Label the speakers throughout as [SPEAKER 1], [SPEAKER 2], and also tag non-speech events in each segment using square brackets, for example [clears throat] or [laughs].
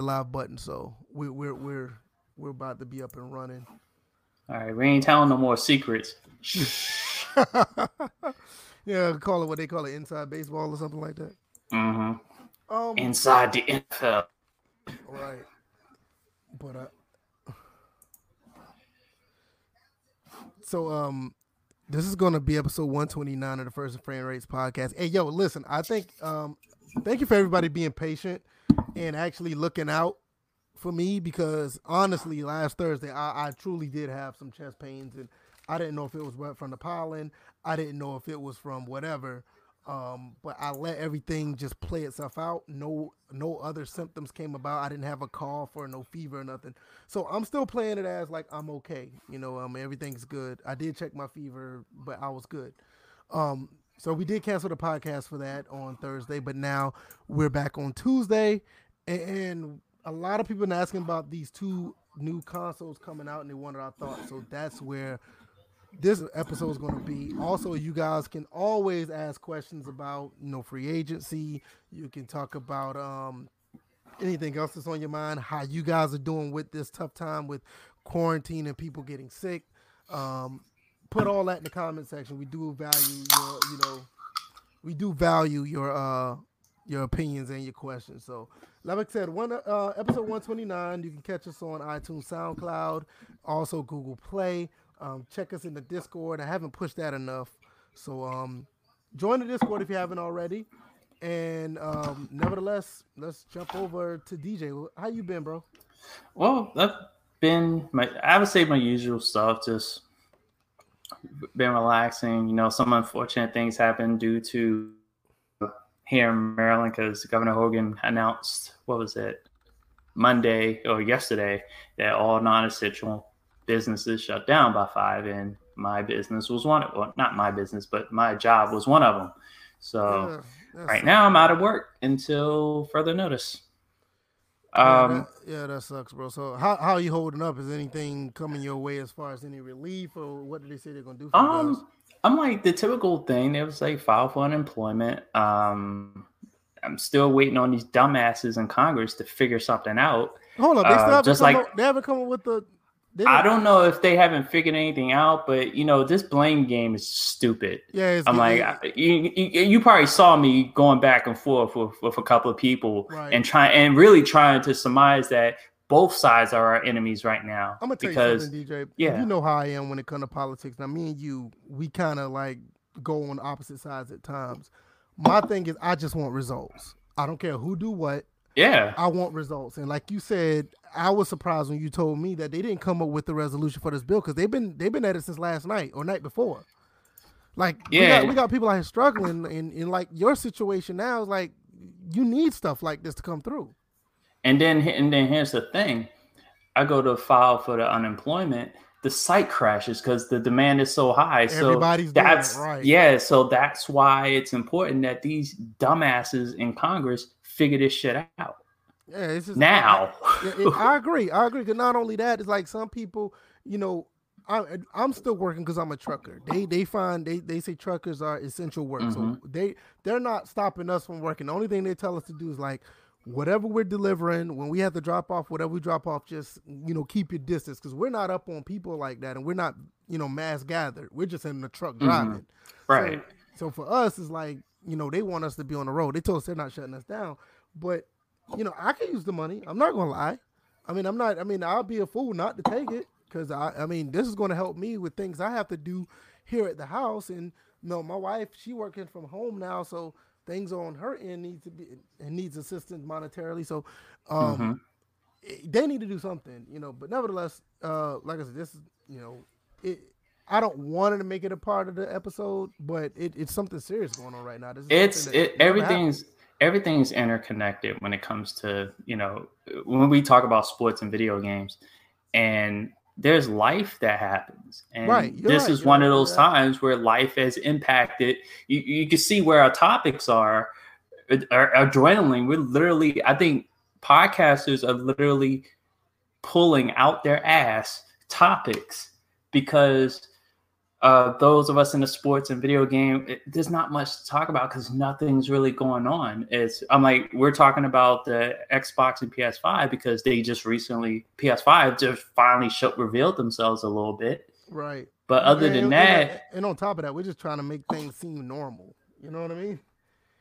[SPEAKER 1] the live button. So we're we're we're we're about to be up and running.
[SPEAKER 2] All right, we ain't telling no more secrets. [laughs]
[SPEAKER 1] yeah, call it what they call it, inside baseball or something like that.
[SPEAKER 2] Mm-hmm. Um, inside the NFL.
[SPEAKER 1] Right. But uh, so um, this is going to be episode 129 of the First and Frame Rates podcast. Hey, yo, listen, I think um, thank you for everybody being patient and actually looking out for me because honestly, last Thursday I, I truly did have some chest pains and I didn't know if it was from the pollen. I didn't know if it was from whatever. Um, but I let everything just play itself out. No, no other symptoms came about. I didn't have a cough or no fever or nothing. So I'm still playing it as like I'm okay. You know, um, everything's good. I did check my fever, but I was good. Um, so we did cancel the podcast for that on Thursday, but now we're back on Tuesday, and a lot of people been asking about these two new consoles coming out, and they wanted our thoughts. So that's where this episode is going to be. Also, you guys can always ask questions about you know free agency. You can talk about um, anything else that's on your mind. How you guys are doing with this tough time with quarantine and people getting sick. Um, put all that in the comment section. We do value your, you know, we do value your uh your opinions and your questions. So, like I said, one uh, episode one twenty nine. You can catch us on iTunes, SoundCloud, also Google Play. Um, check us in the Discord. I haven't pushed that enough, so um, join the Discord if you haven't already. And um, nevertheless, let's jump over to DJ. How you been, bro?
[SPEAKER 2] Well, I've been my I would say my usual stuff. Just been relaxing. You know, some unfortunate things happened due to here in Maryland because Governor Hogan announced what was it Monday or yesterday that all non-essential businesses shut down by five, and my business was one of well, not my business, but my job was one of them. So yeah, right now I'm out of work until further notice.
[SPEAKER 1] Um, yeah that, yeah, that, sucks, bro. So how how are you holding up? Is anything coming your way as far as any relief, or what did they say they're gonna do?
[SPEAKER 2] um, I'm like the typical thing. They was like file for unemployment. Um, I'm still waiting on these dumbasses in Congress to figure something out.
[SPEAKER 1] Hold up, they still uh, haven't just like up, they haven't come up with the
[SPEAKER 2] I don't know if they haven't figured anything out, but you know, this blame game is stupid.
[SPEAKER 1] Yeah,
[SPEAKER 2] I'm like, you, you, you, probably saw me going back and forth with, with a couple of people right. and trying and really trying to surmise that both sides are our enemies right now.
[SPEAKER 1] I'm gonna tell because, you something, DJ. Yeah, you know how I am when it comes to politics. Now, me and you, we kind of like go on opposite sides at times. My thing is, I just want results. I don't care who do what.
[SPEAKER 2] Yeah.
[SPEAKER 1] I want results. And like you said, I was surprised when you told me that they didn't come up with the resolution for this bill because they've been they've been at it since last night or night before. Like yeah. we got, we got people out here struggling and, and like your situation now is like you need stuff like this to come through.
[SPEAKER 2] And then and then here's the thing. I go to file for the unemployment the site crashes because the demand is so high.
[SPEAKER 1] Everybody's
[SPEAKER 2] so that's
[SPEAKER 1] right.
[SPEAKER 2] yeah. So that's why it's important that these dumbasses in Congress figure this shit out.
[SPEAKER 1] Yeah, it's just
[SPEAKER 2] now.
[SPEAKER 1] I, it, I agree. I agree. Because not only that, it's like some people, you know, I, I'm still working because I'm a trucker. They they find they, they say truckers are essential work, mm-hmm. so they they're not stopping us from working. The only thing they tell us to do is like whatever we're delivering when we have to drop off whatever we drop off just you know keep your distance because we're not up on people like that and we're not you know mass gathered we're just in the truck mm-hmm. driving
[SPEAKER 2] mm-hmm. right
[SPEAKER 1] so, so for us it's like you know, they want us to be on the road. They told us they're not shutting us down. But, you know, I can use the money. I'm not gonna lie. I mean, I'm not I mean, I'll be a fool not to take it. Cause I I mean, this is gonna help me with things I have to do here at the house. And you know, my wife, she working from home now, so things on her end needs to be and needs assistance monetarily. So um mm-hmm. they need to do something, you know. But nevertheless, uh, like I said, this is you know, it I don't want to make it a part of the episode, but it, it's something serious going on right now.
[SPEAKER 2] it's it, everything's everything's interconnected when it comes to you know when we talk about sports and video games, and there's life that happens, and
[SPEAKER 1] right,
[SPEAKER 2] this
[SPEAKER 1] right,
[SPEAKER 2] is one
[SPEAKER 1] right,
[SPEAKER 2] of those times where life has impacted. You you can see where our topics are. Our adrenaline. We're literally, I think, podcasters are literally pulling out their ass topics because uh, those of us in the sports and video game, it, there's not much to talk about because nothing's really going on. It's I'm like we're talking about the Xbox and PS5 because they just recently PS5 just finally showed, revealed themselves a little bit.
[SPEAKER 1] Right.
[SPEAKER 2] But other
[SPEAKER 1] and,
[SPEAKER 2] than
[SPEAKER 1] and,
[SPEAKER 2] that,
[SPEAKER 1] and on top of that, we're just trying to make things seem normal. You know what I mean?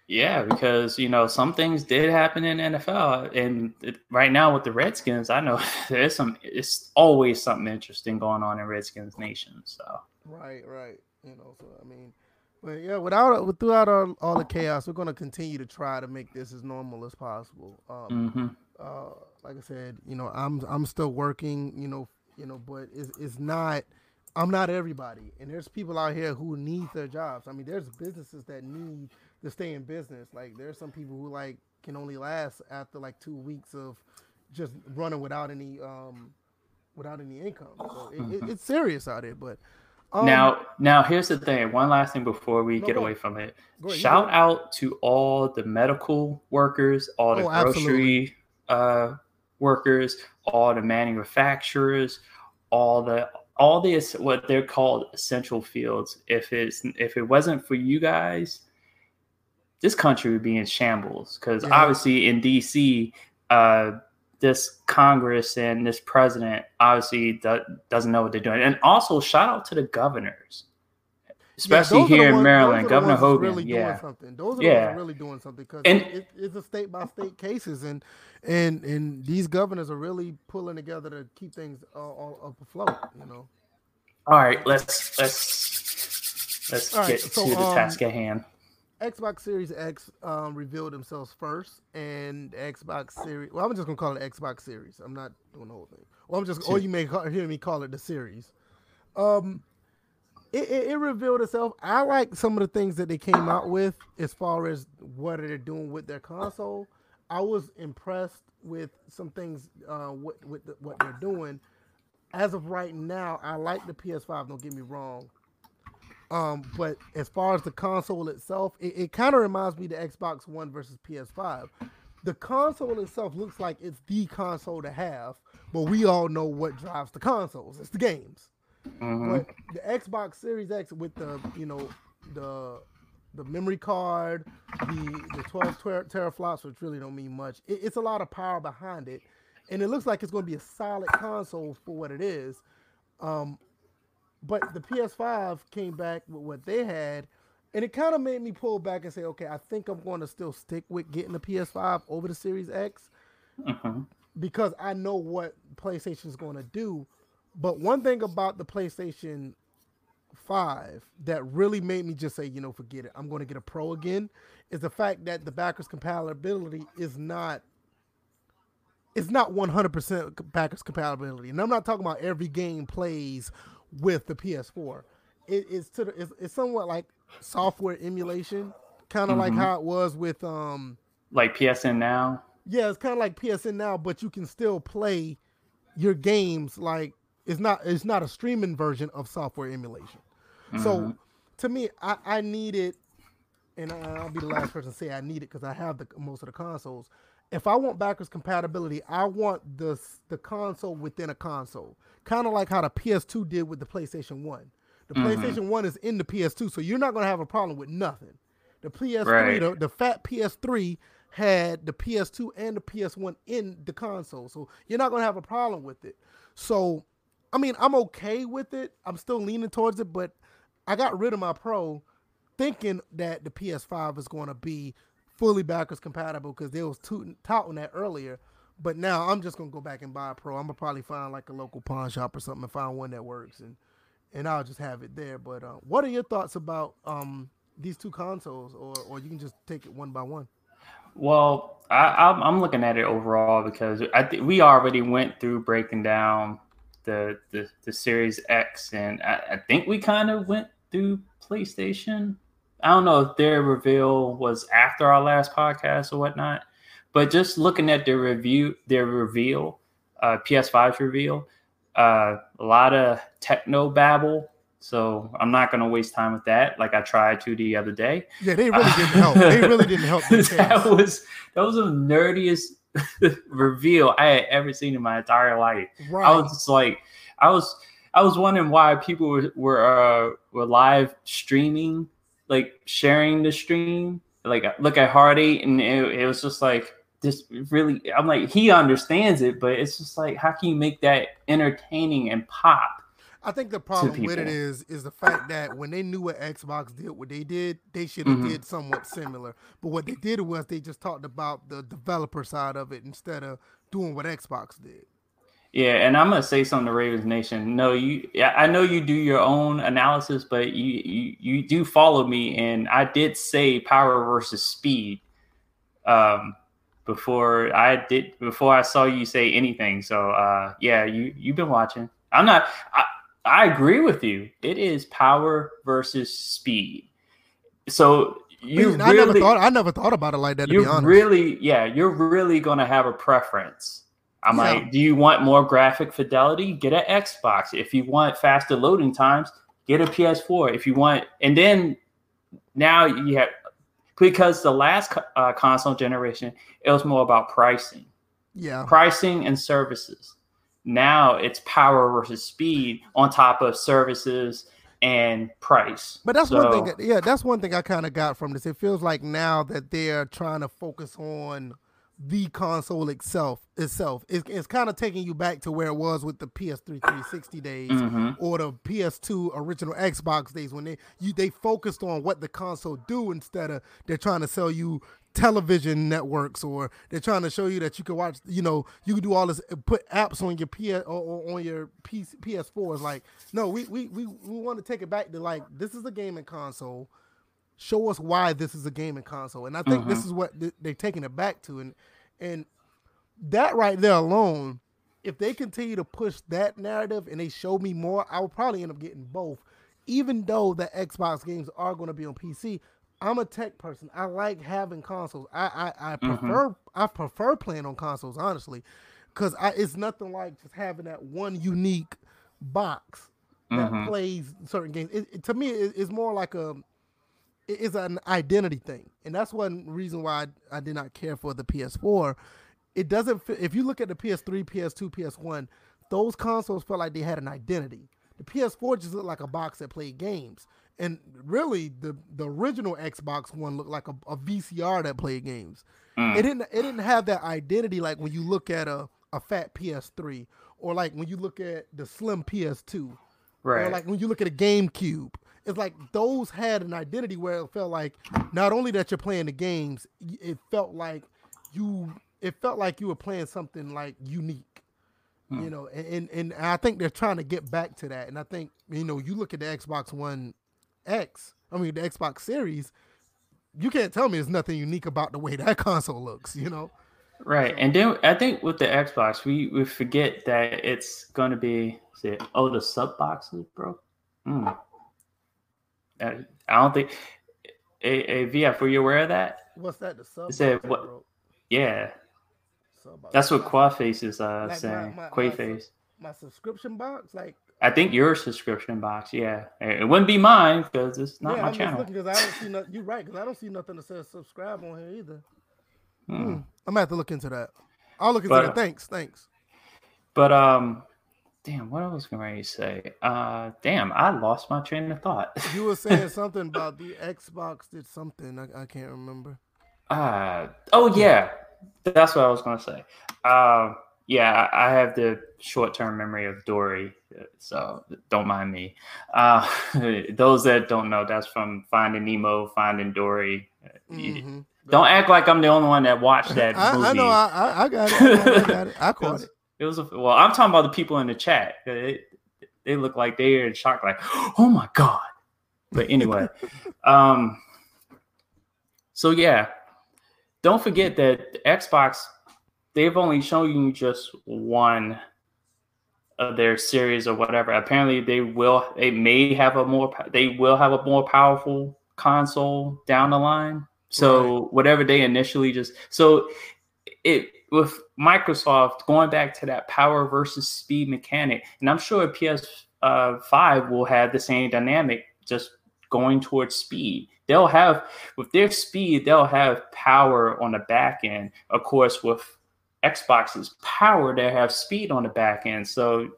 [SPEAKER 2] Yeah, because you know some things did happen in NFL, and it, right now with the Redskins, I know [laughs] there's some. It's always something interesting going on in Redskins Nation. So
[SPEAKER 1] right, right, you know. So I mean, but yeah, without throughout all, all the chaos, we're going to continue to try to make this as normal as possible. Um,
[SPEAKER 2] mm-hmm.
[SPEAKER 1] uh, like I said, you know, I'm I'm still working. You know, you know, but it's it's not. I'm not everybody, and there's people out here who need their jobs. I mean, there's businesses that need to stay in business. Like there's some people who like can only last after like two weeks of just running without any um without any income. So it, mm-hmm. it, it's serious out there. But
[SPEAKER 2] um, now, now here's the thing. One last thing before we no, get away from it. Shout out to all the medical workers, all the oh, grocery uh, workers, all the manufacturers, all the all the what they're called essential fields. If it's if it wasn't for you guys, this country would be in shambles because yeah. obviously in DC, uh, this Congress and this president obviously do- doesn't know what they're doing. And also, shout out to the governors, especially yeah, here in ones, Maryland, Governor Hogan.
[SPEAKER 1] Really
[SPEAKER 2] yeah,
[SPEAKER 1] doing something. Those are yeah. really doing something because it, it's a state by state cases, and and and these governors are really pulling together to keep things all, all up afloat. You know.
[SPEAKER 2] All right, let's let's let's all get right, so, to the um, task at hand.
[SPEAKER 1] Xbox Series X um, revealed themselves first, and Xbox Series. Well, I'm just gonna call it Xbox Series. I'm not doing the whole thing. Well, I'm just. Or you may hear me call it the series. Um, it, it, it, revealed itself. I like some of the things that they came out with as far as what they're doing with their console. I was impressed with some things uh, with, with the, what they're doing. As of right now, I like the PS5. Don't get me wrong. Um, but as far as the console itself, it, it kind of reminds me of the Xbox One versus PS5. The console itself looks like it's the console to have, but we all know what drives the consoles. It's the games. Mm-hmm. But the Xbox Series X with the you know the the memory card, the the 12 ter- teraflops, which really don't mean much. It, it's a lot of power behind it, and it looks like it's going to be a solid console for what it is. Um, but the PS5 came back with what they had, and it kind of made me pull back and say, okay, I think I'm going to still stick with getting the PS5 over the Series X uh-huh. because I know what PlayStation is going to do. But one thing about the PlayStation 5 that really made me just say, you know, forget it. I'm going to get a Pro again is the fact that the backwards compatibility is not it's not 100% backwards compatibility. And I'm not talking about every game plays with the PS4. It, it's to the, it's, it's, somewhat like software emulation, kind of mm-hmm. like how it was with um
[SPEAKER 2] like PSN now.
[SPEAKER 1] Yeah, it's kind of like PSN now, but you can still play your games like it's not it's not a streaming version of software emulation. Mm-hmm. So to me, I, I need it, and I'll be the last person to say I need it because I have the most of the consoles if I want backwards compatibility, I want the the console within a console, kind of like how the PS2 did with the PlayStation One. The mm-hmm. PlayStation One is in the PS2, so you're not going to have a problem with nothing. The PS3, right. the, the fat PS3 had the PS2 and the PS1 in the console, so you're not going to have a problem with it. So, I mean, I'm okay with it. I'm still leaning towards it, but I got rid of my Pro, thinking that the PS5 is going to be fully backwards compatible because they was tooting, touting that earlier. But now I'm just gonna go back and buy a pro. I'm gonna probably find like a local pawn shop or something and find one that works, and and I'll just have it there. But uh, what are your thoughts about um, these two consoles, or or you can just take it one by one?
[SPEAKER 2] Well, I, am looking at it overall because I th- we already went through breaking down the the, the Series X, and I, I think we kind of went through PlayStation I don't know if their reveal was after our last podcast or whatnot, but just looking at their review, their reveal, uh, PS5's reveal, uh, a lot of techno babble. So I'm not going to waste time with that, like I tried to the other day.
[SPEAKER 1] Yeah, they really didn't help. They [laughs] really didn't help.
[SPEAKER 2] that was that was the nerdiest [laughs] reveal I had ever seen in my entire life. Right. I was just like, I was I was wondering why people were were uh, were live streaming, like sharing the stream. Like look at Hardy, and it, it was just like just really. I'm like he understands it, but it's just like how can you make that entertaining and pop?
[SPEAKER 1] I think the problem with it is is the fact that when they knew what Xbox did, what they did, they should have mm-hmm. did somewhat similar. But what they did was they just talked about the developer side of it instead of doing what Xbox did.
[SPEAKER 2] Yeah, and I'm gonna say something to Ravens Nation. No, you, I know you do your own analysis, but you, you, you do follow me, and I did say power versus speed, um, before I did before I saw you say anything. So, uh, yeah, you you've been watching. I'm not. I, I agree with you. It is power versus speed. So you
[SPEAKER 1] I,
[SPEAKER 2] really,
[SPEAKER 1] never thought I never thought about it like that.
[SPEAKER 2] you really, yeah, you're really gonna have a preference. I'm yeah. like, do you want more graphic fidelity? Get an Xbox. If you want faster loading times, get a PS4. If you want, and then now you have because the last uh, console generation it was more about pricing.
[SPEAKER 1] Yeah,
[SPEAKER 2] pricing and services. Now it's power versus speed on top of services and price.
[SPEAKER 1] But that's so, one thing. Yeah, that's one thing I kind of got from this. It feels like now that they're trying to focus on the console itself itself. It's, it's kind of taking you back to where it was with the PS3 360 days mm-hmm. or the PS2 original Xbox days when they you they focused on what the console do instead of they're trying to sell you television networks or they're trying to show you that you can watch you know you can do all this put apps on your PS or, on your PS, PS4 it's like no we, we we we want to take it back to like this is a gaming console show us why this is a gaming console and I think mm-hmm. this is what th- they're taking it back to and and that right there alone if they continue to push that narrative and they show me more I will probably end up getting both even though the Xbox games are going to be on PC I'm a tech person. I like having consoles. I I, I mm-hmm. prefer mm-hmm. I prefer playing on consoles honestly, because it's nothing like just having that one unique box that mm-hmm. plays certain games. It, it, to me, it, it's more like a it's an identity thing, and that's one reason why I, I did not care for the PS4. It doesn't. Fit, if you look at the PS3, PS2, PS1, those consoles felt like they had an identity. The PS4 just looked like a box that played games and really the the original Xbox One looked like a, a VCR that played games. Mm. It didn't it didn't have that identity like when you look at a a fat PS3 or like when you look at the slim PS2. Right. Or like when you look at a GameCube. It's like those had an identity where it felt like not only that you're playing the games, it felt like you it felt like you were playing something like unique. Mm. You know, and, and and I think they're trying to get back to that. And I think, you know, you look at the Xbox One X, I mean the Xbox Series, you can't tell me there's nothing unique about the way that [laughs] console looks, you know?
[SPEAKER 2] Right. And then I think with the Xbox, we, we forget that it's going to be, say, oh, the sub boxes, bro. Mm. I don't think, a, a VF, were you aware of that?
[SPEAKER 1] What's that? The sub?
[SPEAKER 2] Said what? Yeah. That's what Quaface is uh, like saying. My, my, Quayface.
[SPEAKER 1] My, my subscription box, like
[SPEAKER 2] I think your subscription box, yeah, it wouldn't be mine because it's not yeah, my I'm channel.
[SPEAKER 1] Because I don't see no, you're right because I don't see nothing that says subscribe on here either. Hmm. Hmm. I'm gonna have to look into that. I'll look into but, that. Thanks, thanks.
[SPEAKER 2] But um, damn, what I was going to say? Uh, damn, I lost my train of thought. [laughs]
[SPEAKER 1] you were saying something about the Xbox did something. I, I can't remember.
[SPEAKER 2] Uh oh yeah, that's what I was gonna say. Um. Uh, yeah, I have the short term memory of Dory, so don't mind me. Uh, [laughs] those that don't know, that's from Finding Nemo, Finding Dory. Mm-hmm. Don't act like I'm the only one that watched that
[SPEAKER 1] I,
[SPEAKER 2] movie. I
[SPEAKER 1] know, I, I, got it. I got it. I [laughs] caught it.
[SPEAKER 2] It was, a, well. I'm talking about the people in the chat. It, they look like they're in shock, like, [gasps] oh my god. But anyway, [laughs] um, so yeah, don't forget that Xbox they've only shown you just one of their series or whatever. Apparently, they will. They may have a more. They will have a more powerful console down the line. So right. whatever they initially just so it with Microsoft going back to that power versus speed mechanic, and I'm sure PS uh, five will have the same dynamic, just going towards speed. They'll have with their speed, they'll have power on the back end. Of course, with Xbox's power to have speed on the back end. So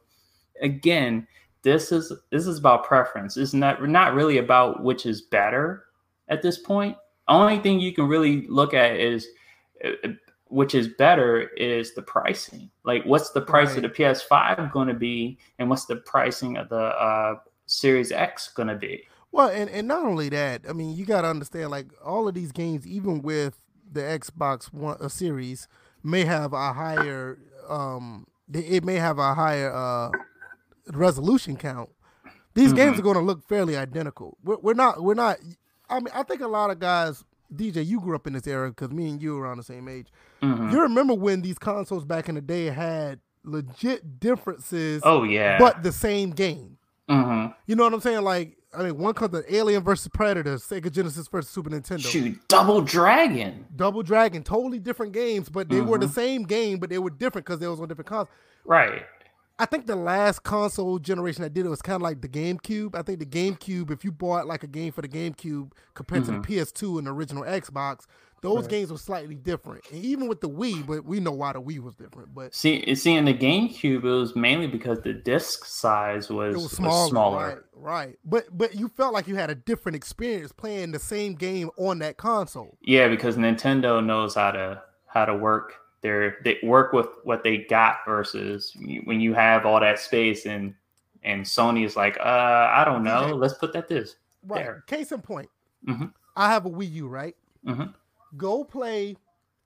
[SPEAKER 2] again, this is this is about preference. It's not not really about which is better at this point. Only thing you can really look at is uh, which is better is the pricing. Like, what's the price right. of the PS5 going to be, and what's the pricing of the uh, Series X going to be?
[SPEAKER 1] Well, and, and not only that, I mean, you got to understand, like, all of these games, even with the Xbox One a series, may have a higher, um, it may have a higher uh, resolution count. These mm-hmm. games are going to look fairly identical. We're, we're not, we're not. I mean, I think a lot of guys DJ, you grew up in this era because me and you are around the same age. Mm-hmm. You remember when these consoles back in the day had legit differences?
[SPEAKER 2] Oh yeah,
[SPEAKER 1] but the same game.
[SPEAKER 2] Mm-hmm.
[SPEAKER 1] You know what I'm saying? Like, I mean, one called the Alien versus Predator, Sega Genesis versus Super Nintendo.
[SPEAKER 2] Shoot, Double Dragon.
[SPEAKER 1] Double Dragon, totally different games, but they mm-hmm. were the mm-hmm. same game, but they were different because they was on different consoles.
[SPEAKER 2] Right.
[SPEAKER 1] I think the last console generation that did it was kind of like the GameCube. I think the GameCube, if you bought like a game for the GameCube compared mm-hmm. to the mm-hmm. PS2 and the original Xbox, those right. games were slightly different. And even with the Wii, but we know why the Wii was different. But
[SPEAKER 2] see, see, in the GameCube, it was mainly because the disc size was, was smaller. Was smaller.
[SPEAKER 1] Right, right. But but you felt like you had a different experience playing the same game on that console.
[SPEAKER 2] Yeah, because Nintendo knows how to how to work they're they work with what they got versus when you have all that space and and Sony is like, uh, I don't know, let's put that this
[SPEAKER 1] right. There. Case in point,
[SPEAKER 2] mm-hmm.
[SPEAKER 1] I have a Wii U, right?
[SPEAKER 2] Mm-hmm.
[SPEAKER 1] Go play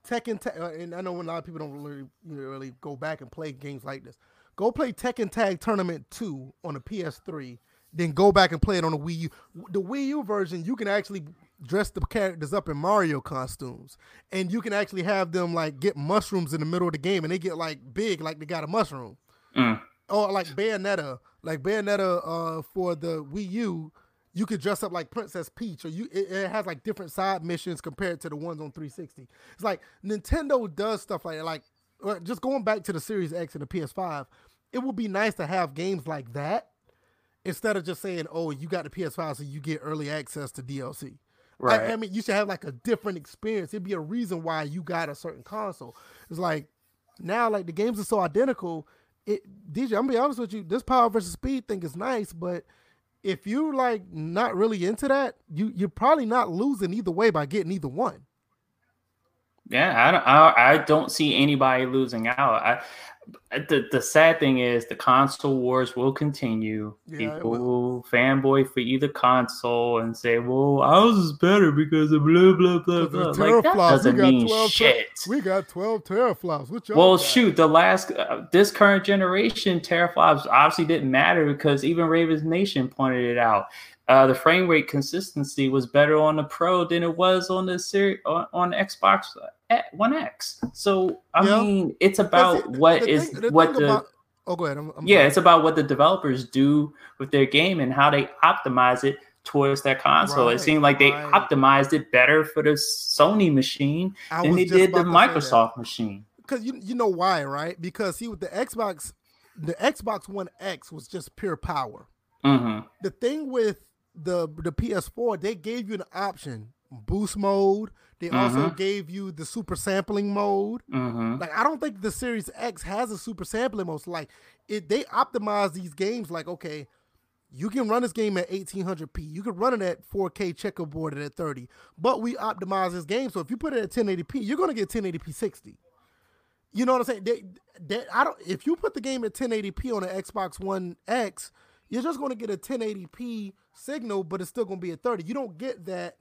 [SPEAKER 1] Tekken, Tag, uh, and I know a lot of people don't really really go back and play games like this. Go play Tekken Tag Tournament Two on a PS3, then go back and play it on the Wii U. The Wii U version, you can actually dress the characters up in Mario costumes, and you can actually have them like get mushrooms in the middle of the game, and they get like big, like they got a mushroom.
[SPEAKER 2] Mm.
[SPEAKER 1] Or like Bayonetta, like Bayonetta uh, for the Wii U, you could dress up like Princess Peach, or you it, it, has like different side missions compared to the ones on 360. It's like Nintendo does stuff like like just going back to the Series X and the PS5. It would be nice to have games like that instead of just saying, "Oh, you got the PS5, so you get early access to DLC." Right. I, I, mean, you should have like a different experience. It'd be a reason why you got a certain console. It's like now, like the games are so identical. It DJ, I'm gonna be honest with you. This power versus speed thing is nice, but if you're like not really into that, you you're probably not losing either way by getting either one.
[SPEAKER 2] Yeah, I don't. I, I don't see anybody losing out. I the the sad thing is the console wars will continue. Yeah, People will. fanboy for either console and say, "Well, ours is better because of blah blah blah blah." Like that doesn't mean shit.
[SPEAKER 1] Ter- we got twelve teraflops. What
[SPEAKER 2] well, got? shoot, the last uh, this current generation teraflops obviously didn't matter because even Ravens Nation pointed it out. Uh, the frame rate consistency was better on the Pro than it was on the series on, on Xbox one X. So I mean, it's about see, what the is thing, what the. About,
[SPEAKER 1] oh, go ahead. I'm,
[SPEAKER 2] I'm yeah, it's about what the developers do with their game and how they optimize it towards that console. Right, it seemed like they right. optimized it better for the Sony machine I than they did the Microsoft machine.
[SPEAKER 1] Because you you know why, right? Because see, with the Xbox, the Xbox One X was just pure power.
[SPEAKER 2] Mm-hmm.
[SPEAKER 1] The thing with the the PS4, they gave you an option: boost mode, they mm-hmm. also gave you the super sampling mode.
[SPEAKER 2] Mm-hmm.
[SPEAKER 1] Like I don't think the Series X has a super sampling mode. So like it, they optimize these games. Like okay, you can run this game at 1800p. You can run it at 4K checkerboard at 30. But we optimize this game, so if you put it at 1080p, you're gonna get 1080p 60. You know what I'm saying? They, they, I don't. If you put the game at 1080p on an Xbox One X, you're just gonna get a 1080p signal, but it's still gonna be at 30. You don't get that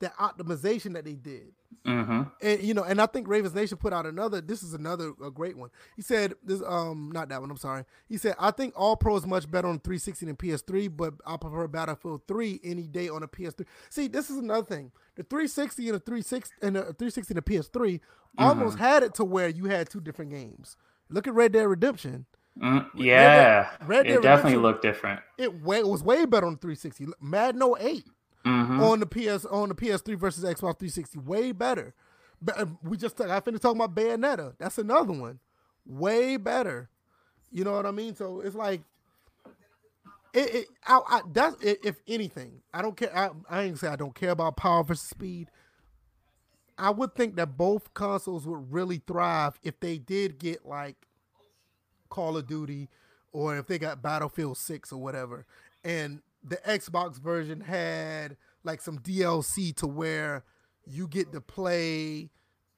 [SPEAKER 1] that optimization that they did.
[SPEAKER 2] Mm-hmm.
[SPEAKER 1] And you know, and I think Ravens Nation put out another. This is another a great one. He said this, um, not that one. I'm sorry. He said I think All Pro is much better on 360 than PS3, but I prefer Battlefield 3 any day on a PS3. See, this is another thing. The 360 and the 360 and the 360 and the PS3 mm-hmm. almost had it to where you had two different games. Look at Red Dead Redemption.
[SPEAKER 2] Mm, yeah, Red Dead, Red Dead it definitely looked different.
[SPEAKER 1] It, way, it was way better on 360. Madden 08
[SPEAKER 2] mm-hmm.
[SPEAKER 1] on the PS on the PS3 versus Xbox 360. Way better. But uh, we just I finished talking about Bayonetta. That's another one. Way better. You know what I mean? So it's like it, it I, I that's if anything, I don't care. I, I ain't say I don't care about power versus speed. I would think that both consoles would really thrive if they did get like Call of Duty or if they got Battlefield 6 or whatever. And the Xbox version had like some DLC to where you get to play,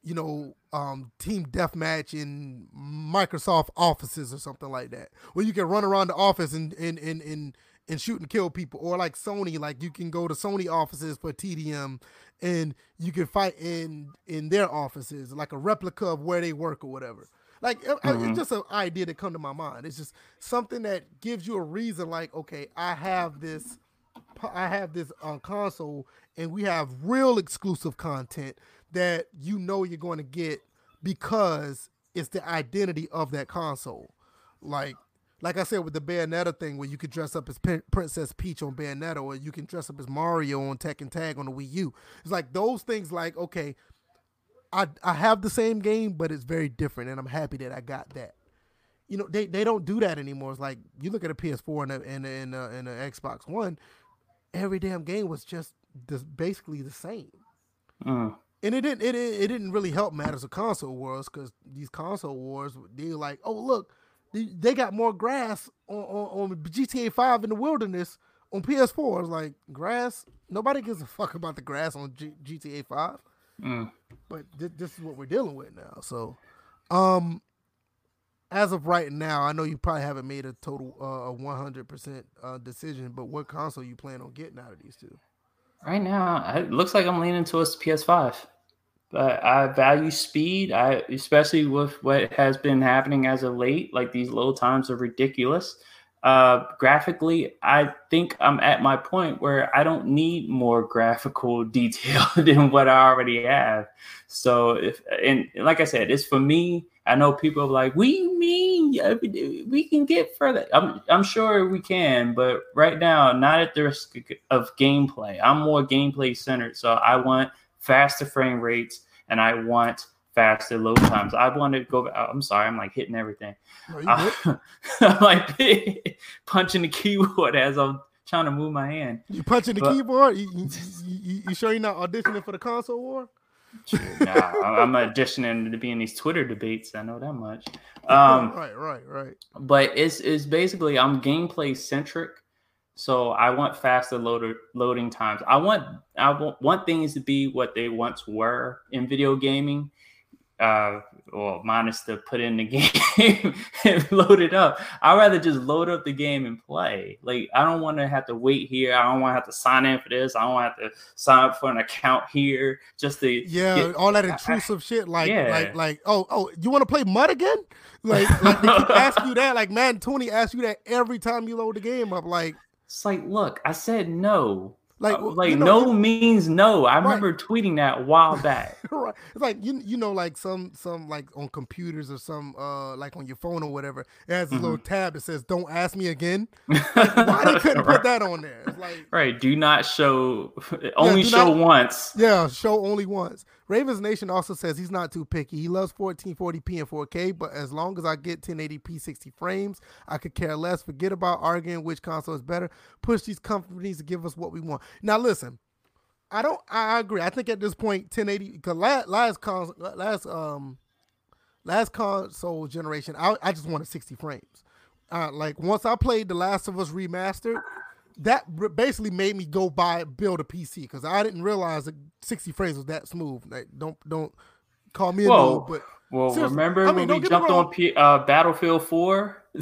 [SPEAKER 1] you know, um, team deathmatch in Microsoft offices or something like that. Where you can run around the office and and and and, and shoot and kill people. Or like Sony, like you can go to Sony offices for TDM and you can fight in in their offices, like a replica of where they work or whatever. Like mm-hmm. it's just an idea that come to my mind. It's just something that gives you a reason. Like, okay, I have this, I have this on uh, console, and we have real exclusive content that you know you're going to get because it's the identity of that console. Like, like I said with the Bayonetta thing, where you could dress up as P- Princess Peach on Bayonetta, or you can dress up as Mario on Tekken Tag on the Wii U. It's like those things. Like, okay, I I have the same game, but it's very different, and I'm happy that I got that. You know, they, they don't do that anymore. It's like you look at a PS4 and a, and a, and, a, and a Xbox One, every damn game was just this, basically the same. Mm. And it didn't it, it didn't really help matters of console wars because these console wars they were like, oh look, they, they got more grass on, on, on GTA Five in the wilderness on PS4. It's like grass. Nobody gives a fuck about the grass on G- GTA Five. Mm. But th- this is what we're dealing with now. So, um, as of right now, I know you probably haven't made a total uh, 100% uh, decision, but what console you plan on getting out of these two?
[SPEAKER 2] Right now, it looks like I'm leaning towards PS5. But I value speed, I especially with what has been happening as of late. Like these load times are ridiculous uh, graphically, I think I'm at my point where I don't need more graphical [laughs] detail than what I already have. So if and like I said, it's for me. I know people are like, "We mean we can get further." I'm I'm sure we can, but right now, not at the risk of gameplay. I'm more gameplay centered, so I want faster frame rates and I want faster load times. I want to go. I'm sorry, I'm like hitting everything. Uh, [laughs] I'm like [laughs] punching the keyboard as I'm trying to move my hand.
[SPEAKER 1] You punching the but, keyboard? You, you, you, you, sure you're not auditioning for the console war?
[SPEAKER 2] nah, I'm auditioning to be in these Twitter debates. I know that much. [laughs] Um,
[SPEAKER 1] right, right, right.
[SPEAKER 2] But it's it's basically I'm gameplay centric. So I want faster loader loading times. I want I want, want things to be what they once were in video gaming uh, well, minus to put in the [laughs] game and load it up. I'd rather just load up the game and play. Like, I don't want to have to wait here. I don't want to have to sign in for this. I don't want to have to sign up for an account here just to
[SPEAKER 1] yeah, get, all that intrusive I, shit. Like, yeah. like, like, oh, oh, you want to play MUT again? Like, [laughs] like they keep asking you that. Like, Madden 20 asks you that every time you load the game up. Like,
[SPEAKER 2] it's like, look, I said no. Like, uh, like you know, no means no. I right. remember tweeting that a while [laughs] back.
[SPEAKER 1] right. It's like you you know like some some like on computers or some uh like on your phone or whatever. It has a mm-hmm. little tab that says "Don't ask me again." [laughs] Like, why they couldn't right. put that on there? It's like
[SPEAKER 2] right. Do not show. Only yeah, show not, once.
[SPEAKER 1] Yeah, show only once. Ravens Nation also says he's not too picky. He loves 1440p and 4K, but as long as I get 1080p 60 frames, I could care less. Forget about arguing which console is better. Push these companies to give us what we want. Now listen, I don't. I agree. I think at this point, 1080 because last last console, last um last console generation, I, I just wanted 60 frames. Uh, like once I played The Last of Us remastered, that basically made me go buy build a PC because I didn't realize that 60 frames was that smooth. Like, don't don't call me a noob, but
[SPEAKER 2] well, remember I mean, when we jumped on P, uh, Battlefield 4? [laughs]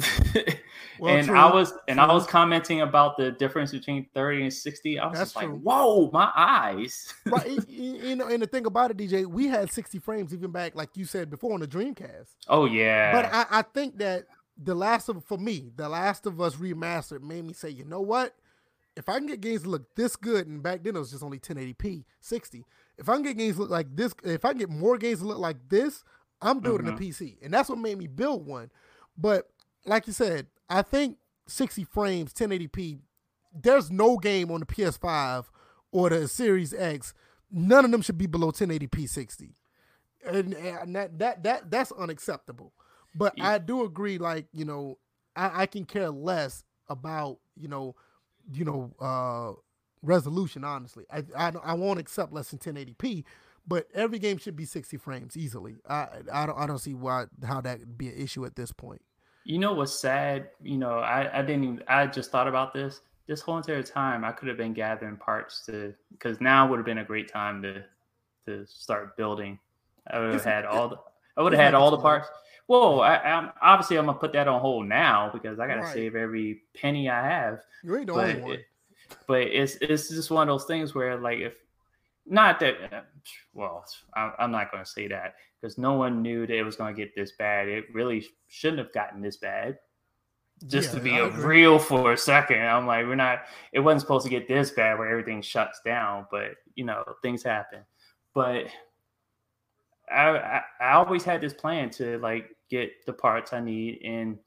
[SPEAKER 2] well, and true. I was and true. I was commenting about the difference between 30 and 60. I was That's just true. like, whoa, my eyes.
[SPEAKER 1] right. [laughs] You know, and the thing about it, DJ, we had 60 frames even back, like you said before, on the Dreamcast.
[SPEAKER 2] Oh, yeah.
[SPEAKER 1] But I, I think that the last of for me, the Last of Us remastered made me say, you know what? If I can get games to look this good, and back then it was just only 1080p, 60. If I can get games to look like this, if I can get more games to look like this, I'm building mm-hmm. a PC, and that's what made me build one. But like you said, I think 60 frames, 1080p. There's no game on the PS5 or the Series X. None of them should be below 1080p 60, and, and that that that that's unacceptable. But yeah. I do agree. Like you know, I, I can care less about you know you know, uh, resolution. Honestly, I, I I won't accept less than 1080p, but every game should be 60 frames easily. I I don't I don't see why how that would be an issue at this point.
[SPEAKER 2] You know what's sad? You know, I, I didn't even I just thought about this. This whole entire time I could have been gathering parts to because now would have been a great time to to start building. I would have had all the I would have had all the parts. Whoa, I, am obviously I'm gonna put that on hold now because I gotta right. save every penny I have.
[SPEAKER 1] You ain't the but only one. It,
[SPEAKER 2] but it's it's just one of those things where like if not that uh, well I, i'm not going to say that because no one knew that it was going to get this bad it really shouldn't have gotten this bad just yeah, to be real for a second i'm like we're not it wasn't supposed to get this bad where everything shuts down but you know things happen but I, I, always had this plan to like get the parts i need in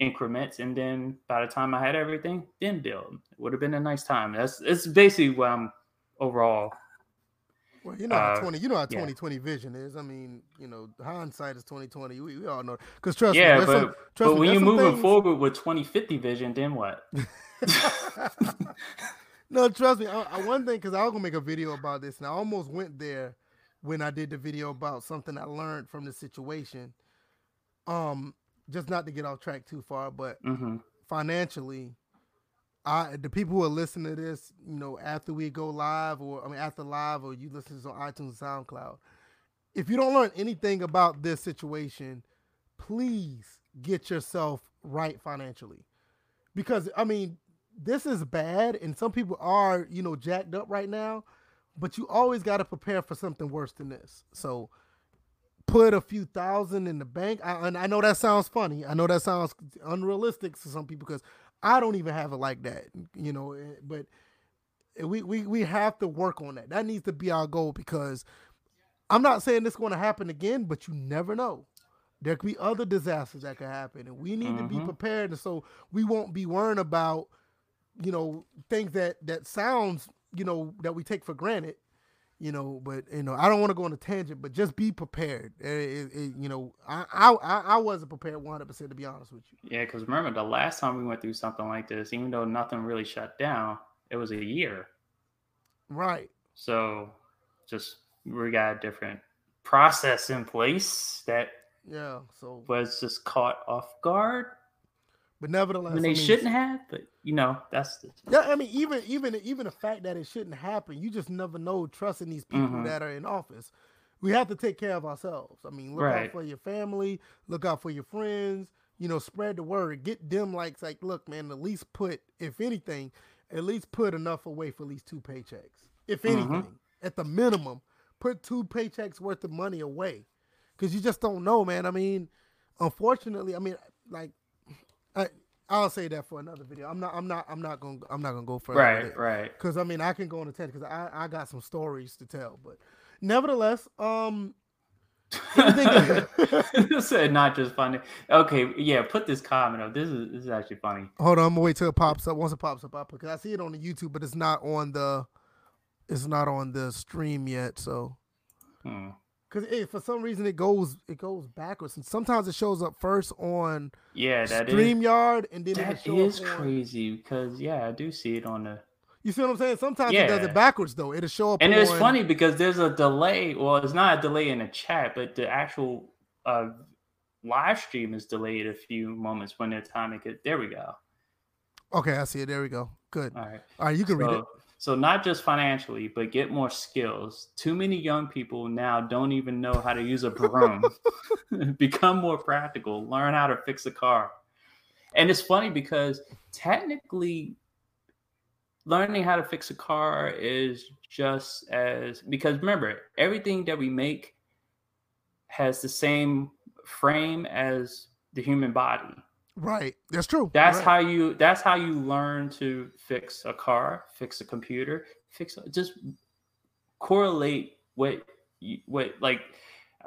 [SPEAKER 2] increments and then by the time i had everything then build it would have been a nice time that's it's basically what i'm overall
[SPEAKER 1] well, you know how uh, twenty, you know how twenty twenty vision is. I mean, you know, hindsight is twenty twenty. We, we all know because trust
[SPEAKER 2] yeah,
[SPEAKER 1] me.
[SPEAKER 2] but, some, but me, when you're moving things... forward with twenty fifty vision, then what? [laughs] [laughs]
[SPEAKER 1] no, trust me. I, I, one thing because I was gonna make a video about this, and I almost went there when I did the video about something I learned from the situation. Um, just not to get off track too far, but mm-hmm. financially, I the people who are listening to this, you know, after we go live or I mean after live or you listen to this on iTunes SoundCloud, if you don't learn anything about this situation, please get yourself right financially. Because I mean, this is bad and some people are, you know, jacked up right now, but you always got to prepare for something worse than this. So put a few thousand in the bank. I, and I know that sounds funny. I know that sounds unrealistic to some people because I don't even have it like that, you know. Eh, but we we we have to work on that. That needs to be our goal because I'm not saying this is going to happen again, but you never know. There could be other disasters that could happen, and we need mm-hmm. to be mm-hmm. prepared, and so we won't be worrying about, you know, things that that sounds, you know, that we take for granted you know but you know i don't want to go on a tangent but just be prepared. It, it, it, you know I, I i wasn't prepared 100% to be honest with you.
[SPEAKER 2] Yeah because remember the last time we went through something like this even though nothing really shut down it was a year.
[SPEAKER 1] Right.
[SPEAKER 2] So just we got a different process in place that
[SPEAKER 1] yeah so
[SPEAKER 2] was just caught off guard
[SPEAKER 1] but nevertheless,
[SPEAKER 2] mean, they I mean, shouldn't have. But you know, that's the...
[SPEAKER 1] yeah. I mean, even even even the fact that it shouldn't happen, you just never know. Trusting these people mm-hmm. that are in office, we have to take care of ourselves. I mean, look right. out for your family, look out for your friends. You know, spread the word. Get them like like, look, man. At least put, if anything, at least put enough away for at least two paychecks. If mm-hmm. anything, mm-hmm. at the minimum, put two paychecks worth of money away, because you just don't know, man. I mean, unfortunately, I mean, like I, I'll say that for another video. I'm not. I'm not. I'm not gonna. I'm not gonna go further.
[SPEAKER 2] Right. Right.
[SPEAKER 1] Because I mean, I can go on a tangent because I I got some stories to tell. But nevertheless, um. [laughs]
[SPEAKER 2] said not just funny. Okay, yeah, put this comment up. This is this is actually funny.
[SPEAKER 1] Hold on, I'm gonna wait till it pops up. Once it pops up, up because I see it on the YouTube, but it's not on the, it's not on the stream yet. So, hmm because hey, for some reason it goes it goes backwards, and sometimes it shows up first on
[SPEAKER 2] yeah that
[SPEAKER 1] StreamYard, and then
[SPEAKER 2] that is crazy because yeah, I do see it on the.
[SPEAKER 1] You see what I'm saying? Sometimes yeah. it does it backwards though. It'll show up,
[SPEAKER 2] and on... it's funny because there's a delay. Well, it's not a delay in the chat, but the actual uh, live stream is delayed a few moments when they're timing it. There we go.
[SPEAKER 1] Okay, I see it. There we go. Good.
[SPEAKER 2] All right.
[SPEAKER 1] All right, you can so, read it.
[SPEAKER 2] So not just financially, but get more skills. Too many young people now don't even know how to use a broom. [laughs] [laughs] Become more practical. Learn how to fix a car. And it's funny because technically learning how to fix a car is just as because remember, everything that we make has the same frame as the human body.
[SPEAKER 1] Right. That's true.
[SPEAKER 2] That's
[SPEAKER 1] right.
[SPEAKER 2] how you that's how you learn to fix a car, fix a computer, fix just correlate what you, what like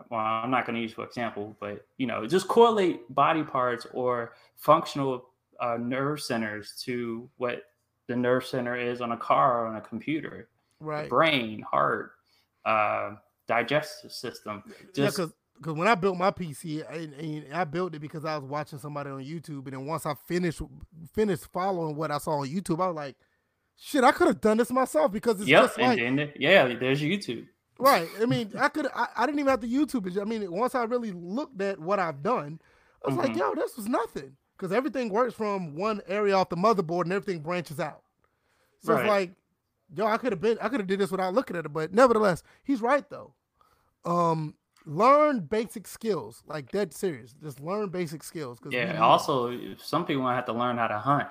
[SPEAKER 2] well, I'm not going to use for example, but you know, just correlate body parts or functional uh, nerve centers to what the nerve center is on a car or on a computer.
[SPEAKER 1] Right.
[SPEAKER 2] Brain, heart, uh, digestive system. Just
[SPEAKER 1] yeah, because when I built my PC, I, I, built it because I was watching somebody on YouTube, and then once I finished finished following what I saw on YouTube, I was like, "Shit, I could have done this myself." Because it's yep, just like,
[SPEAKER 2] and yeah, there's YouTube.
[SPEAKER 1] Right. I mean, I could. I, I, didn't even have to YouTube it. I mean, once I really looked at what I've done, I was like,
[SPEAKER 2] Mhm.
[SPEAKER 1] yo, this was nothing because everything works from one area off the motherboard and everything branches out. So
[SPEAKER 2] Right.
[SPEAKER 1] it's like, yo, I could have been, I could have did this without looking at it, but nevertheless, he's right though. Um, learn basic skills, like dead serious. Just learn basic skills. Cause
[SPEAKER 2] Yeah. Also, some people have to learn how to hunt.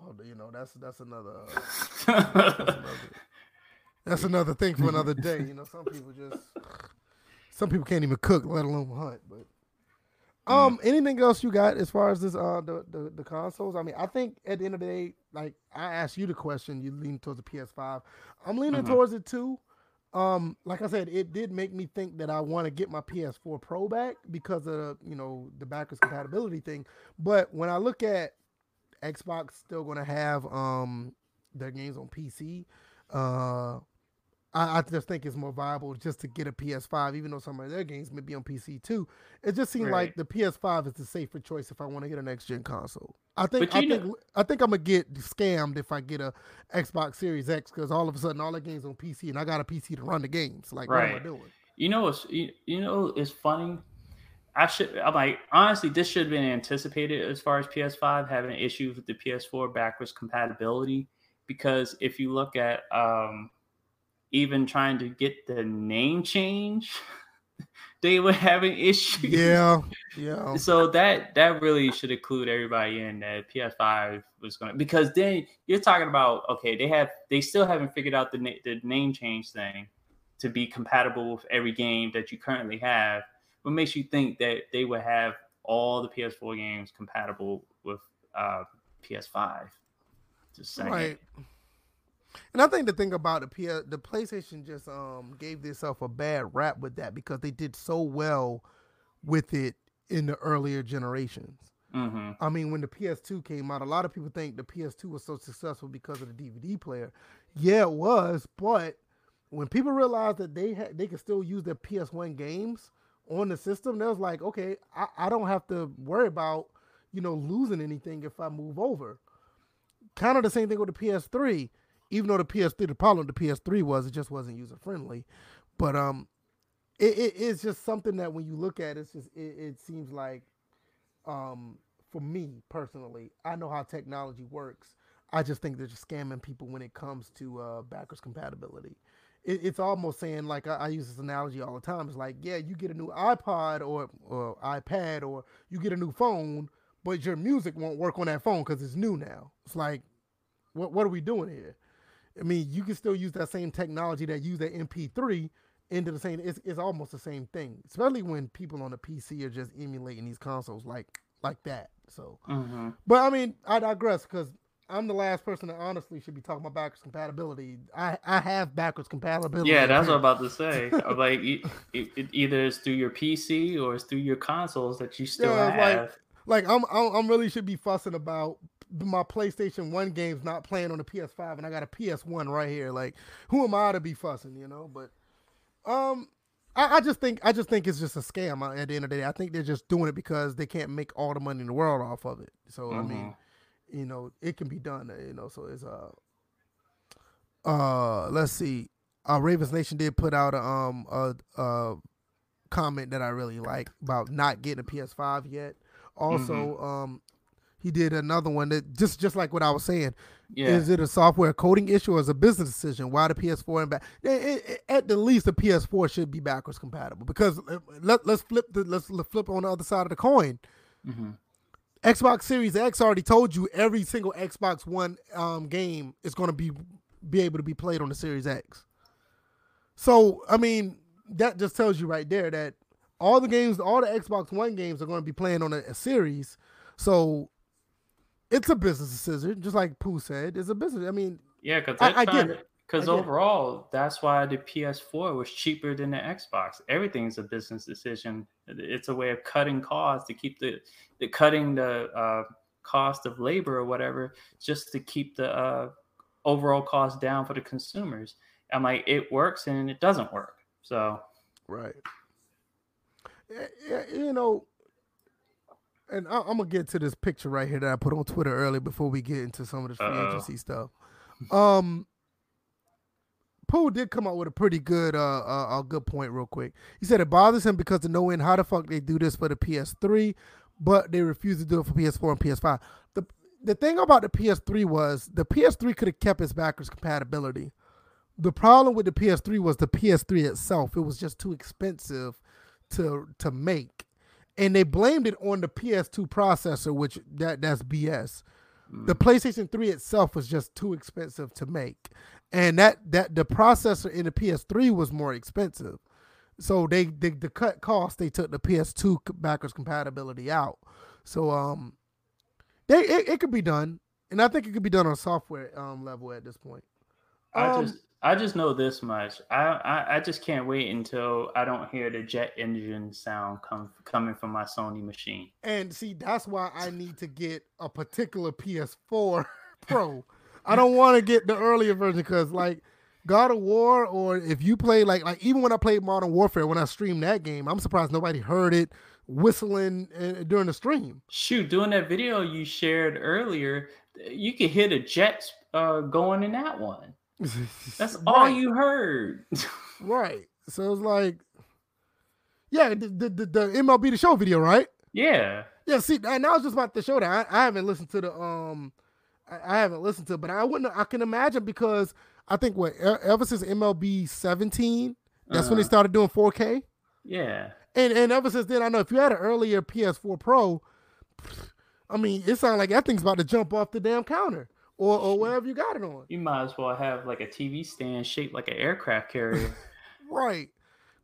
[SPEAKER 1] well, you know, that's that's another. uh, that's [laughs] another, that's another thing for another day. You know, some people just some people can't even cook, let alone hunt. But um, anything else you got as far as this uh the, the the consoles? I mean, I think at the end of the day, like I asked you the question, you lean towards the PS5. I'm leaning
[SPEAKER 2] Mhm.
[SPEAKER 1] towards it too. Um, like I said, it did make me think that I want to get my PS4 Pro back because of you know the backwards compatibility thing. But when I look at Xbox still going to have um their games on PC, uh, I, I just think it's more viable just to get a PS5, even though some of their games may be on PC too. It just seems like the PS5 is the safer choice if I want to get a next gen console. I think I
[SPEAKER 2] you
[SPEAKER 1] think
[SPEAKER 2] know-
[SPEAKER 1] I think I'm gonna get scammed if I get a Xbox Series X because all of a sudden all the games on PC and I got a PC to run the games. Like what am I
[SPEAKER 2] Right.
[SPEAKER 1] doing?
[SPEAKER 2] You know, it's you, you know, it's funny. I should. I'm like, honestly, this should have been anticipated as far as PS5 having issues with the PS4 backwards compatibility. Because if you look at um, even trying to get the name change, [laughs] they were having [laughs] issues.
[SPEAKER 1] Yeah, yeah.
[SPEAKER 2] So that that really should include everybody in that PS5 was going to because then you're talking about okay they have they still haven't figured out the na- the name change thing to be compatible with every game that you currently have. What makes you think that they would have all the PS4 games compatible with uh, PS5? Just saying.
[SPEAKER 1] Right. And I think the thing about the PS, the PlayStation just um gave itself a bad rap with that because they did so well with it in the earlier generations.
[SPEAKER 2] hmm
[SPEAKER 1] I mean, when the PS2 came out, a lot of people think the PS2 was so successful because of the DVD player. Yeah, it was, but when people realized that they had they could still use their PS1 games on the system, they was like, okay, I, I don't have to worry about you know losing anything if I move over. Kind of the same thing with the PS3. Even though the PS3, the problem the PS3 was it just wasn't user friendly, but um, it, it it's just something that when you look at it, it's just it, it seems like um for me personally, I know how technology works. I just think they're just scamming people when it comes to uh, backwards compatibility. It, it's almost saying like I, I use this analogy all the time. It's like, yeah, you get a new iPod or or iPad or you get a new phone, but your music won't work on that phone because it's new now. It's like, what what are we doing here? I mean, you can still use that same technology that use that MP3 into the same. It's, it's almost the same thing, especially when people on the PC are just emulating these consoles like like that. So,
[SPEAKER 2] hmm
[SPEAKER 1] but I mean, I digress because I'm the last person that honestly should be talking about backwards compatibility. I I have backwards compatibility.
[SPEAKER 2] Yeah, that's what I'm about to say. [laughs] Like, it, it, it either it's through your PC or it's through your consoles that you still
[SPEAKER 1] Yeah, it's like-
[SPEAKER 2] have.
[SPEAKER 1] Like I'm, I'm I'm really should be fussing about my PlayStation One games not playing on the PS5, and I got a PS1 right here. Like, who am I to be fussing? You know, but um. I, I just think I just think it's just a scam uh, at the end of the day. I think they're just doing it because they can't make all the money in the world off of it. So I mean, you know, it can be done. uh, You know, so it's uh, uh, let's see. Uh, Ravens Nation did put out a um a, a comment that I really like about not getting a PS5 yet. Also, um, he did another one that just just like what I was saying.
[SPEAKER 2] yeah,
[SPEAKER 1] Is it a software coding issue or is it a business decision? Why the PS4 and back? eh, eh, At the least, the PS4 should be backwards compatible because uh, let, let's flip the let's flip on the other side of the coin.
[SPEAKER 2] hmm
[SPEAKER 1] Xbox Series X already told you every single Xbox One um, game is going to be be able to be played on the Series X. So I mean, that just tells you right there that all the games, all the Xbox One games are going to be playing on a, a series. So it's a business decision, just like Pooh said. It's a business. I mean,
[SPEAKER 2] Yeah, because
[SPEAKER 1] I- I get it.
[SPEAKER 2] Because overall, that's why the PS4 was cheaper than the Xbox. Everything's a business decision. It's a way of cutting costs to keep the, the cutting the uh, cost of labor or whatever, just to keep the uh, overall cost down for the consumers. I'm like, it works and it doesn't work. So
[SPEAKER 1] Right. You know, and I, I'm gonna get to this picture right here that I put on Twitter earlier before we get into some of the free
[SPEAKER 2] Uh-oh.
[SPEAKER 1] agency stuff. Um, Pooh did come out with a pretty good uh, uh a good point real quick. He said it bothers him because of knowing how the fuck they do this for the PS3, but they refuse to do it for PS4 and PS5. The the thing about the PS3 was the PS3 could have kept its backwards compatibility. The problem with the PS3 was the PS3 itself. It was just too expensive to to make. And they blamed it on the PS2 processor, which that that's BS. The
[SPEAKER 2] Mm.
[SPEAKER 1] PlayStation 3 itself was just too expensive to make. And that that the processor in the PS3 was more expensive. So they, they to cut cost they took the PS2 backwards compatibility out. So um they it, it could be done. And I think it could be done on software um level at this point.
[SPEAKER 2] I
[SPEAKER 1] Um,
[SPEAKER 2] just I just know this much. I, I I just can't wait until I don't hear the jet engine sound come coming from my Sony machine.
[SPEAKER 1] And see, that's why I need to get a particular PS4 [laughs] Pro. I don't [laughs] want to get the earlier version because, like, God of War, or if you play like like even when I played Modern Warfare, when I streamed that game, I'm surprised nobody heard it whistling uh, during the stream.
[SPEAKER 2] Shoot, doing that video you shared earlier, you could hear the jets uh, going in that one. That's [laughs] all
[SPEAKER 1] Right,
[SPEAKER 2] you heard. [laughs]
[SPEAKER 1] right. So it's like, yeah, the, the the the MLB the Show video, right?
[SPEAKER 2] yeah.
[SPEAKER 1] Yeah, see, and I was just about to show that. I, I haven't listened to the um, I, I haven't listened to, it, but I wouldn't. I can imagine because I think what ever since MLB 17, that's when they
[SPEAKER 2] Uh-huh.
[SPEAKER 1] started doing 4K,
[SPEAKER 2] Yeah.
[SPEAKER 1] and and ever since then, I know if you had an earlier PS4 Pro, I mean, it sounds like that thing's about to jump off the damn counter or or wherever you got it on.
[SPEAKER 2] You might as well have like a TV stand shaped like an aircraft carrier. [laughs]
[SPEAKER 1] Right.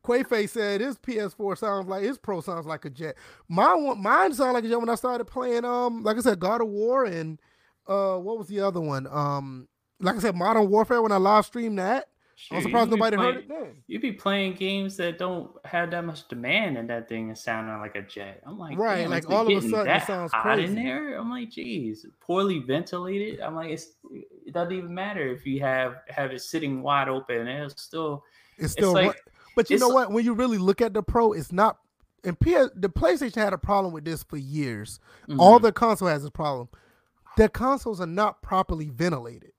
[SPEAKER 1] Quayface said his PS4 sounds like his Pro sounds like a jet. Mine wa- mine sounded like a jet when I started playing um like I said God of War and uh what was the other one? Um like I said Modern Warfare when I live streamed that. I'm surprised nobody heard it then.
[SPEAKER 2] You be playing games that don't have that much demand and that thing is sounding like a jet. I'm like,
[SPEAKER 1] Right, like, all of a sudden it
[SPEAKER 2] that
[SPEAKER 1] sounds
[SPEAKER 2] hot in there. I'm like, geez, poorly ventilated. I'm like, it's it doesn't even matter if you have have it sitting wide open. It's still
[SPEAKER 1] It's still
[SPEAKER 2] like-
[SPEAKER 1] but you know what? When you really look at the Pro, it's not and PS, the PlayStation had a problem with this for years. All
[SPEAKER 2] Mhm,
[SPEAKER 1] their console has this problem. Their consoles are not properly ventilated.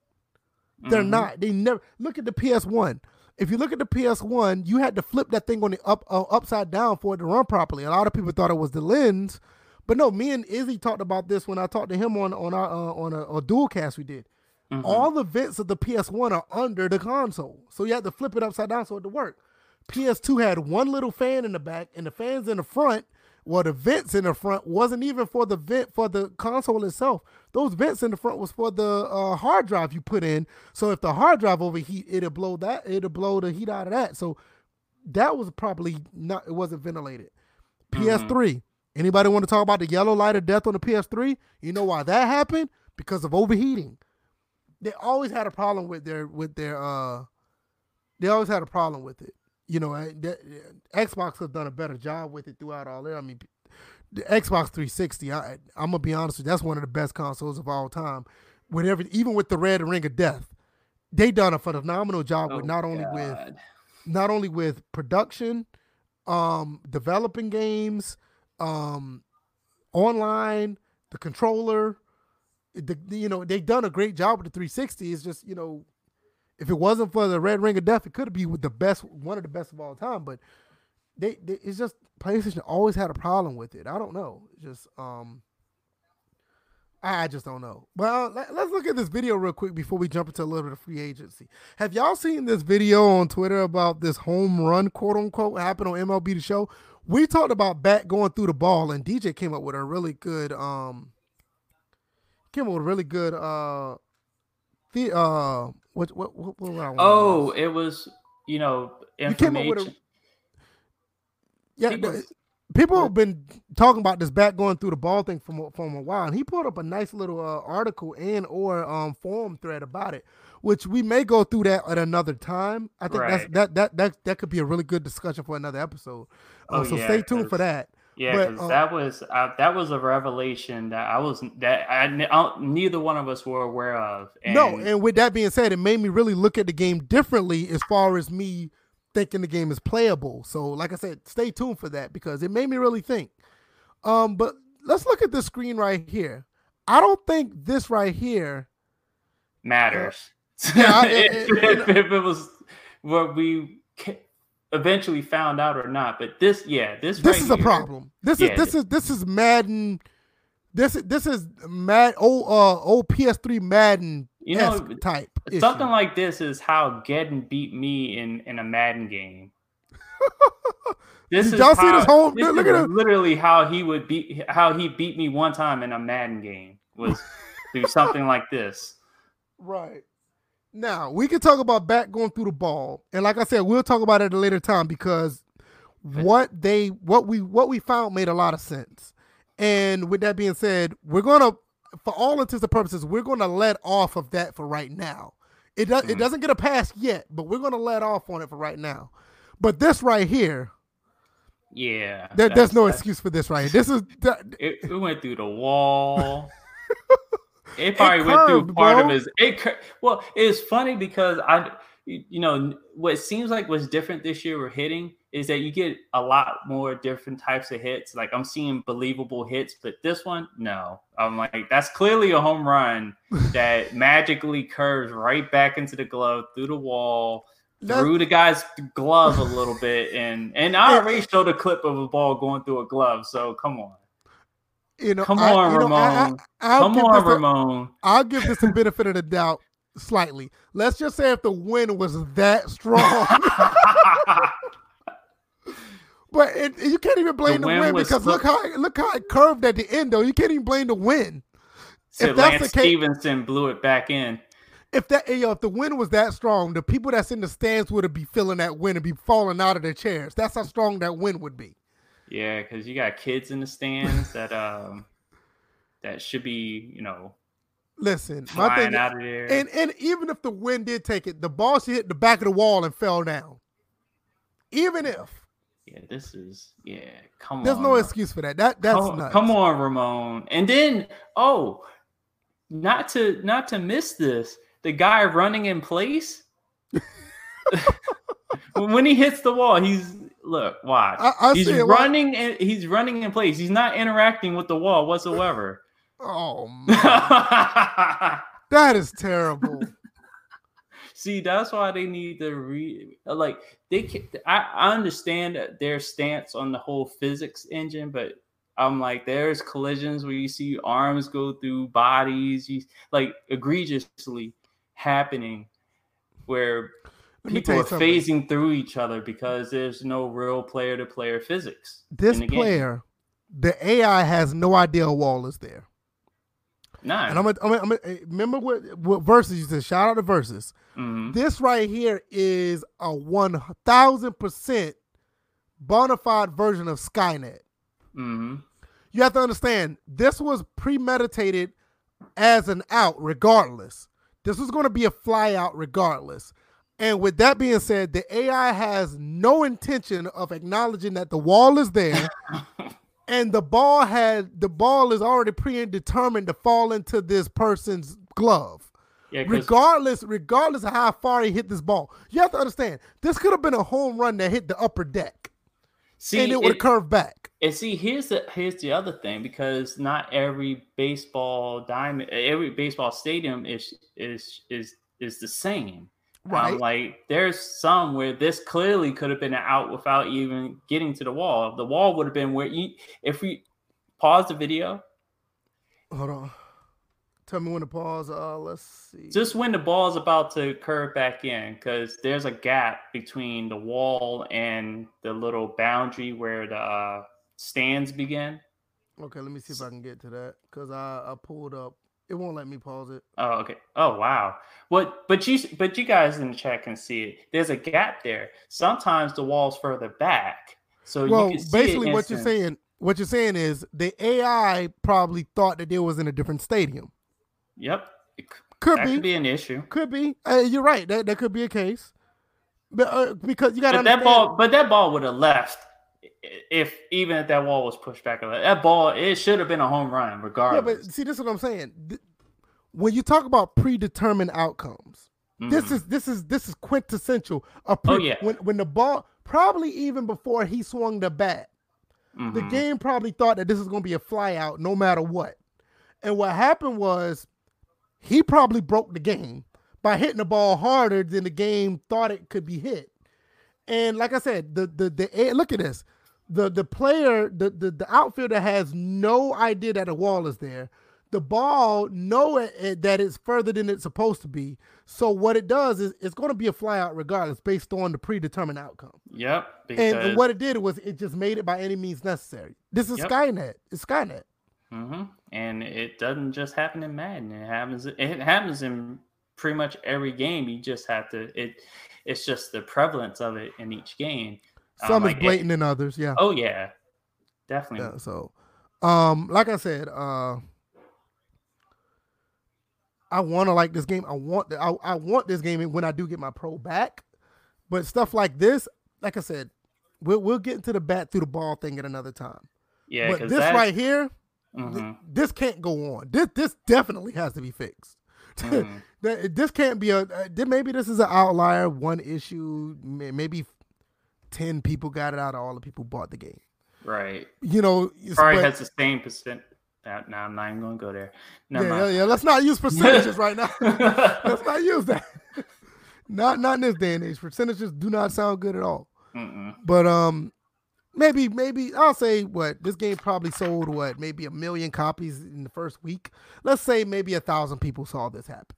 [SPEAKER 1] They're
[SPEAKER 2] mhm.
[SPEAKER 1] not. They never look at the PS1. If you look at the PS1, you had to flip that thing on the up uh, upside down for it to run properly. A lot of people thought it was the lens, but no. Me and Izzy talked about this when I talked to him on on our uh, on a, a dual cast we did.
[SPEAKER 2] Mhm.
[SPEAKER 1] All the vents of the PS1 are under the console, so you had to flip it upside down so it to work. PS2 had one little fan in the back, and the fans in the front. Well, the vents in the front wasn't even for the vent for the console itself. Those vents in the front was for the uh, hard drive you put in. So if the hard drive overheat, it'll blow that. It'll blow the heat out of that. So that was probably not. It wasn't ventilated. PS3. Anybody want to talk about the yellow light of death on the PS3? You know why that happened? Because of overheating. They always had a problem with their with their. uh They always had a problem with it. You know, I- that, Xbox has done a better job with it throughout all there. I mean, the Xbox 360. I, I'm gonna be honest with you, that's one of the best consoles of all time. With every, even with the Red Ring of Death, they done a phenomenal job with
[SPEAKER 2] Oh,
[SPEAKER 1] not only with not only with production, um, developing games, um, online, the controller. The, the- you know they've done a great job with the 360. It's just you know, if it wasn't for the Red Ring of Death, it could be with the best, one of the best of all time. But they, they it's just PlayStation always had a problem with it. I don't know. It's just um. I just don't know. Well, let, us look at this video real quick before we jump into a little bit of free agency. Have y'all seen this video on Twitter about this home run, quote unquote, happened on MLB The Show? We talked about bat going through the ball, and DJ came up with a really good, um, came up with a really good, uh, the uh, what what what, what was
[SPEAKER 2] Oh, it was you know
[SPEAKER 1] You came up with a-
[SPEAKER 2] information.
[SPEAKER 1] yeah.
[SPEAKER 2] people-
[SPEAKER 1] people have been talking about this bat going through the ball thing from from a while, and he put up a nice little uh, article and or um forum thread about it, which we may go through that at another time. I think that's that that that that could be a really good discussion for another episode. Uh,
[SPEAKER 2] Oh,
[SPEAKER 1] so
[SPEAKER 2] yeah,
[SPEAKER 1] stay tuned for that.
[SPEAKER 2] Yeah,
[SPEAKER 1] But,
[SPEAKER 2] 'cause
[SPEAKER 1] uh,
[SPEAKER 2] that was uh, that was a revelation that I was that I, I neither one of us were aware of. And
[SPEAKER 1] no, and with that being said, it made me really look at the game differently as far as me thinking the game is playable. So, like I said, stay tuned for that because it made me really think. Um, but let's look at this screen right here. I don't think this right here
[SPEAKER 2] matters.
[SPEAKER 1] Yeah, I- [laughs]
[SPEAKER 2] if,
[SPEAKER 1] I-
[SPEAKER 2] if, if it was what we eventually found out or not. But this, yeah, this
[SPEAKER 1] this
[SPEAKER 2] right
[SPEAKER 1] is a problem. This
[SPEAKER 2] Yeah.
[SPEAKER 1] is this is this is Madden. This is this is Mad old uh old PS3 Madden
[SPEAKER 2] You know,
[SPEAKER 1] type. issue.
[SPEAKER 2] Something like this is how Geddon beat me in, in a Madden game. [laughs] This
[SPEAKER 1] Did
[SPEAKER 2] is
[SPEAKER 1] y'all see
[SPEAKER 2] how-
[SPEAKER 1] this whole-
[SPEAKER 2] This
[SPEAKER 1] look
[SPEAKER 2] is
[SPEAKER 1] at
[SPEAKER 2] literally how he would beat how he beat me one time in a Madden game was through something like this. [laughs]
[SPEAKER 1] Right. Now we can talk about back going through the ball, and like I said, we'll talk about it at a later time because what they what we what we found made a lot of sense. And with that being said, we're gonna, for all intents and purposes, we're gonna let off of that for right now. It does it
[SPEAKER 2] Mhm.
[SPEAKER 1] doesn't get a pass yet, but we're gonna let off on it for right now. But this right here,
[SPEAKER 2] Yeah,
[SPEAKER 1] there, there's no excuse for this right here. This is that,
[SPEAKER 2] It, it went through the wall. [laughs] It probably went through part
[SPEAKER 1] bro.
[SPEAKER 2] of his. It cur- well, it's funny because I, you know, what seems like was different this year we're hitting is that you get a lot more different types of hits. Like I'm seeing believable hits, but this one, no. I'm like, that's clearly a home run [laughs] that magically curves right back into the glove through the wall.
[SPEAKER 1] That's-
[SPEAKER 2] through the guy's glove a little bit, and and I already showed a clip of a ball going through a glove. So come on,
[SPEAKER 1] you know.
[SPEAKER 2] come
[SPEAKER 1] I-
[SPEAKER 2] on,
[SPEAKER 1] you know, I- I-
[SPEAKER 2] Ramon,
[SPEAKER 1] I'll
[SPEAKER 2] come on, Ramon.
[SPEAKER 1] I'll give this a [laughs] benefit of the doubt slightly. Let's just say if the wind was that strong, [laughs] [laughs] but it, you can't even blame the,
[SPEAKER 2] wind
[SPEAKER 1] wind because look how look how it curved at the end though. You can't even blame the wind.
[SPEAKER 2] So
[SPEAKER 1] If that's
[SPEAKER 2] Lance
[SPEAKER 1] the case-
[SPEAKER 2] Stephenson blew it back in.
[SPEAKER 1] If that yo, if the wind was that strong, the people that's in the stands would have be feeling that wind and be falling out of their chairs. That's how strong that wind would be.
[SPEAKER 2] Yeah, because you got kids in the stands that um that should be, you know,
[SPEAKER 1] Listen, my
[SPEAKER 2] flying
[SPEAKER 1] thing,
[SPEAKER 2] out of there.
[SPEAKER 1] and and even if the wind did take it, the ball should hit the back of the wall and fell down. Even if
[SPEAKER 2] yeah, this is yeah. Come
[SPEAKER 1] there's
[SPEAKER 2] on,
[SPEAKER 1] no excuse for that, that that's
[SPEAKER 2] come,
[SPEAKER 1] nuts.
[SPEAKER 2] come on, Ramon. And then oh, not to not to miss this, the guy running in place. [laughs] [laughs] when he hits the wall, he's look, watch.
[SPEAKER 1] I, I
[SPEAKER 2] he's
[SPEAKER 1] see it. Why-
[SPEAKER 2] running in, he's running in place. He's not interacting with the wall whatsoever.
[SPEAKER 1] Oh [laughs] that is terrible. [laughs]
[SPEAKER 2] See, that's why they need to re like they. Can, I, I understand their stance on the whole physics engine, but I'm like, there's collisions where you see arms go through bodies, you like egregiously happening, where people are
[SPEAKER 1] something.
[SPEAKER 2] phasing through each other because there's no real player-to-player physics.
[SPEAKER 1] This
[SPEAKER 2] the
[SPEAKER 1] player, the AI has no idea a wall is there.
[SPEAKER 2] Nah,
[SPEAKER 1] And I'm gonna, I'm gonna, I'm gonna remember what what verses you said. Shout out to verses.
[SPEAKER 2] mhm.
[SPEAKER 1] This right here is a one thousand percent bona fide version of Skynet.
[SPEAKER 2] Mhm.
[SPEAKER 1] You have to understand this was premeditated as an out, regardless. This was going to be a fly out, regardless. And with that being said, the AI has no intention of acknowledging that the wall is there, [laughs] and the ball had the ball is already predetermined to fall into this person's glove.
[SPEAKER 2] yeah,
[SPEAKER 1] Regardless, regardless of how far he hit this ball, you have to understand this could have been a home run that hit the upper deck,
[SPEAKER 2] see,
[SPEAKER 1] and it would have curved back.
[SPEAKER 2] And see, here's the here's the other thing because not every baseball diamond, every baseball stadium is is is is the same.
[SPEAKER 1] Right.
[SPEAKER 2] Um, like there's some where this clearly could have been an out without even getting to the wall. The wall would have been where you if we pause the video,
[SPEAKER 1] Hold on. Tell me when to pause. Uh, let's see.
[SPEAKER 2] just when the ball is about to curve back in, because there's a gap between the wall and the little boundary where the uh, stands begin.
[SPEAKER 1] okay, let me see if I can get to that because I, I pulled up. It won't let me pause it.
[SPEAKER 2] Oh, okay. Oh, wow. What? But you, but you guys in the chat can see it. There's a gap there. Sometimes the wall's further back, so
[SPEAKER 1] well,
[SPEAKER 2] you can see
[SPEAKER 1] basically, what you're saying, what you're saying is the AI probably thought that they was in a different stadium.
[SPEAKER 2] Yep, it
[SPEAKER 1] Could
[SPEAKER 2] that
[SPEAKER 1] be,
[SPEAKER 2] could be an issue.
[SPEAKER 1] could be. Uh, you're right. That that could be a case. But uh, because you got to
[SPEAKER 2] that ball, but that ball would have left if even if that wall was pushed back. That ball, it should have been a home run,
[SPEAKER 1] yeah.
[SPEAKER 2] regardless.
[SPEAKER 1] But see, this is what I'm saying. When you talk about predetermined outcomes, this
[SPEAKER 2] Mhm.
[SPEAKER 1] is this is this is quintessential. A pre-
[SPEAKER 2] Oh, yeah.
[SPEAKER 1] When when the ball, probably even before he swung the bat, the
[SPEAKER 2] Mhm.
[SPEAKER 1] game probably thought that this is going to be a fly out no matter what. And what happened was he probably broke the game by hitting the ball harder than the game thought it could be hit. And like I said, the the the look at this. The the player, the the, the outfielder has no idea that a wall is there. The ball know it, it, that it's further than it's supposed to be. So what it does is it's going to be a flyout regardless, based on the predetermined outcome.
[SPEAKER 2] Yep.
[SPEAKER 1] And, and, what it did was it just made it by any means necessary. This is yep. Skynet. It's Skynet.
[SPEAKER 2] Mm-hmm. And it doesn't just happen in Madden. It happens. It happens in pretty much every game. You just have to. It. It's just the prevalence of it in each game.
[SPEAKER 1] Um, Some um, is blatant it, than others. Yeah.
[SPEAKER 2] Oh yeah, definitely.
[SPEAKER 1] Yeah, so, um, like I said, uh, I want to like this game. I want. I, I want this game when I do get my pro back. But stuff like this, like I said, we'll we'll get into the bat through the ball thing at another time.
[SPEAKER 2] Yeah,
[SPEAKER 1] but this right here, mm-hmm. th- this can't go on. This this definitely has to be fixed. [laughs] Mm. this can't be a. Uh, maybe this is an outlier, one issue. Maybe ten people got it out of all the people bought the game.
[SPEAKER 2] Right.
[SPEAKER 1] You know,
[SPEAKER 2] probably but, has the same percent. Now, I'm not even going to go there.
[SPEAKER 1] Never yeah, yeah, yeah. Let's not use [laughs] percentages right now. [laughs] Let's not use that. [laughs] not not in this day and age. Percentages do not sound good at all. Mm-mm. But um, maybe maybe I'll say what this game probably sold what maybe a million copies in the first week. Let's say maybe a thousand people saw this happen.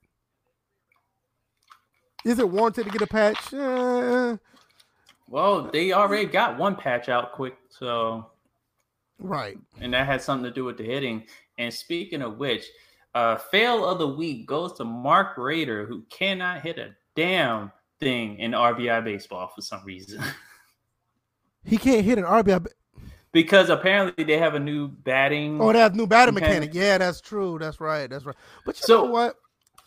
[SPEAKER 1] Is it warranted to get a patch? Uh,
[SPEAKER 2] well, they already got one patch out quick, so
[SPEAKER 1] right,
[SPEAKER 2] and that had something to do with the hitting. And speaking of which, uh, fail of the week goes to Mark Rader, who cannot hit a damn thing in RBI baseball for some reason. [laughs]
[SPEAKER 1] He can't hit an RBI
[SPEAKER 2] because apparently they have a new batting.
[SPEAKER 1] Oh, they have new batting mechanic. mechanic. Yeah, that's true. That's right. That's right. But you so, know what?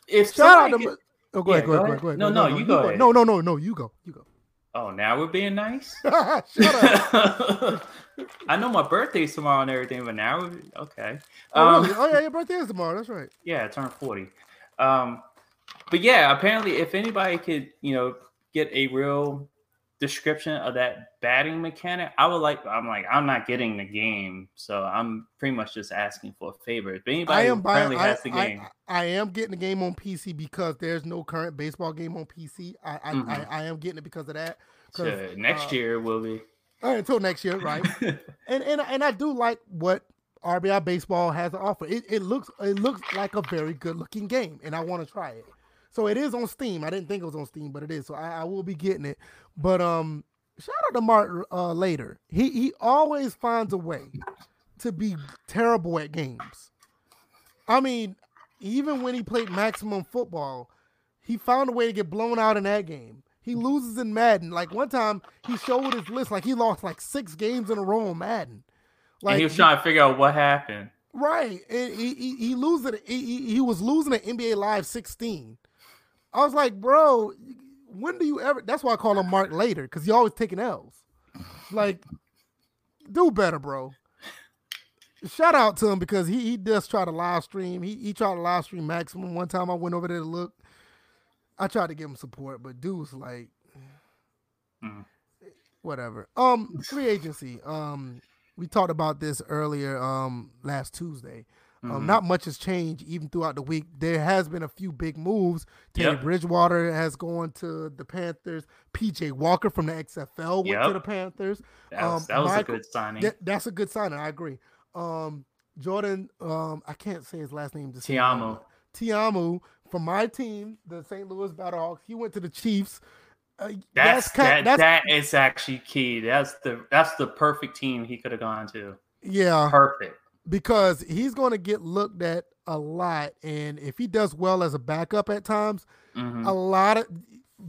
[SPEAKER 1] If shout out to. oh, go, yeah, ahead, go, ahead, go ahead. Go ahead.
[SPEAKER 2] No, no, no, you, go, ahead.
[SPEAKER 1] No, no, no, no. You go. You go.
[SPEAKER 2] Oh, now we're being nice. [laughs] Shut up. [laughs] I know my birthday's tomorrow and everything, but now okay.
[SPEAKER 1] Oh, um, really? oh yeah, your birthday is tomorrow. That's right. [laughs]
[SPEAKER 2] Yeah, I turned forty. Um, but yeah, apparently, if anybody could, you know, get a real description of that batting mechanic, I would like. I'm like, I'm not getting the game, so I'm pretty much just asking for a favor. If anybody I am currently I, has the game,
[SPEAKER 1] I, I, am getting the game on PC because there's no current baseball game on PC. I I, mm-hmm. I, I, am getting it because of that.
[SPEAKER 2] So next uh, year will be.
[SPEAKER 1] Right, until next year, right? [laughs] and and and I do like what RBI baseball has to offer. It, it looks it looks like a very good looking game, and I want to try it. So it is on Steam. I didn't think it was on Steam, but it is. So I, I will be getting it. But um, shout out to Mark uh, later. He he always finds a way to be terrible at games. I mean, even when he played maximum football, he found a way to get blown out in that game. He loses in Madden. Like one time, he showed his list like he lost like six games in a row in Madden.
[SPEAKER 2] Like and he was trying to figure out what happened.
[SPEAKER 1] Right, and he he, he losing. He, he was losing at NBA Live 16. I was like, bro, when do you ever? That's why I call him Mark later because he always taking L's. Like, do better, bro. Shout out to him because he he does try to live stream. He he tried to live stream maximum. One time I went over there to look. I tried to give him support, but dude was like, mm. whatever. Um, free agency. Um, we talked about this earlier. Um, last Tuesday. Um, mm-hmm. not much has changed even throughout the week. There has been a few big moves. Teddy yep. Bridgewater has gone to the Panthers. PJ Walker from the XFL went yep. to the Panthers.
[SPEAKER 2] That was, um, that was Michael, a good signing. Th-
[SPEAKER 1] that's a good signing. I agree. Um, Jordan, um, I can't say his last name.
[SPEAKER 2] Ta'amu.
[SPEAKER 1] Ta'amu from my team, the St. Louis Battlehawks. He went to the Chiefs.
[SPEAKER 2] Uh, that's, that's, kind, that, that's that is actually key. That's the that's the perfect team he could have gone to.
[SPEAKER 1] Yeah,
[SPEAKER 2] perfect
[SPEAKER 1] because he's going to get looked at a lot. And if he does well as a backup at times, mm-hmm. a lot of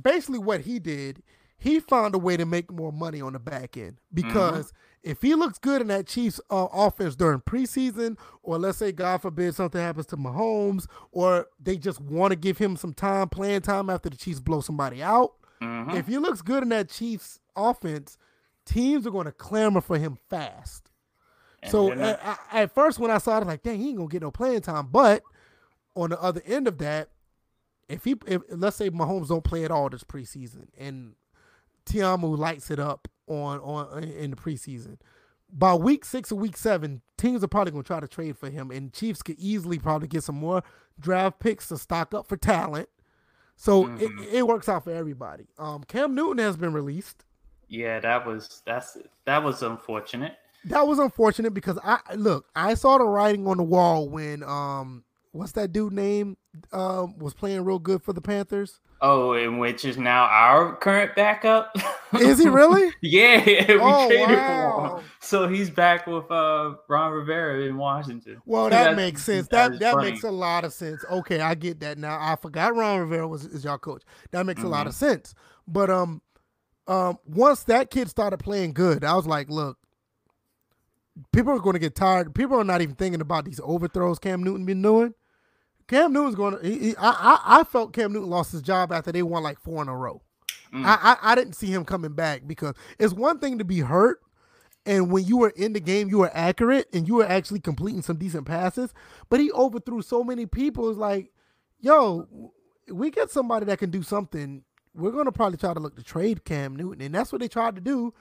[SPEAKER 1] basically what he did, he found a way to make more money on the back end because mm-hmm. if he looks good in that Chiefs uh, offense during preseason, or let's say, God forbid, something happens to Mahomes, or they just want to give him some time, playing time after the Chiefs blow somebody out. Mm-hmm. If he looks good in that Chiefs offense, teams are going to clamor for him fast. So at, at, first, when I saw it, I was like, "Dang, he ain't gonna get no playing time." But on the other end of that, if he, if let's say Mahomes don't play at all this preseason, and Ta'amu lights it up on on in the preseason, by week six or week seven, teams are probably gonna try to trade for him, and Chiefs could easily probably get some more draft picks to stock up for talent. So mm-hmm. it, it works out for everybody. Um, Cam Newton has been released.
[SPEAKER 2] Yeah, that was that's that was unfortunate.
[SPEAKER 1] That was unfortunate because I look, I saw the writing on the wall when um what's that dude name um was playing real good for the Panthers.
[SPEAKER 2] Oh, and which is now our current backup.
[SPEAKER 1] is he really? [laughs]
[SPEAKER 2] yeah, we oh, traded wow. for him. So he's back with uh Ron Rivera in Washington.
[SPEAKER 1] Well, that makes sense. That that, makes a lot of sense. Okay, I get that now. I forgot Ron Rivera was is y'all coach. That makes mm-hmm. a lot of mm-hmm. sense. But um um once that kid started playing good, I was like, look, people are going to get tired. People are not even thinking about these overthrows Cam Newton been doing. Cam Newton's going to. He, he, I, I I felt Cam Newton lost his job after they won like four in a row. Mm. I, I I didn't see him coming back because it's one thing to be hurt, and when you were in the game, you were accurate and you were actually completing some decent passes. But he overthrew so many people. It's like, yo, we get somebody that can do something. We're gonna probably try to look to trade Cam Newton, and that's what they tried to do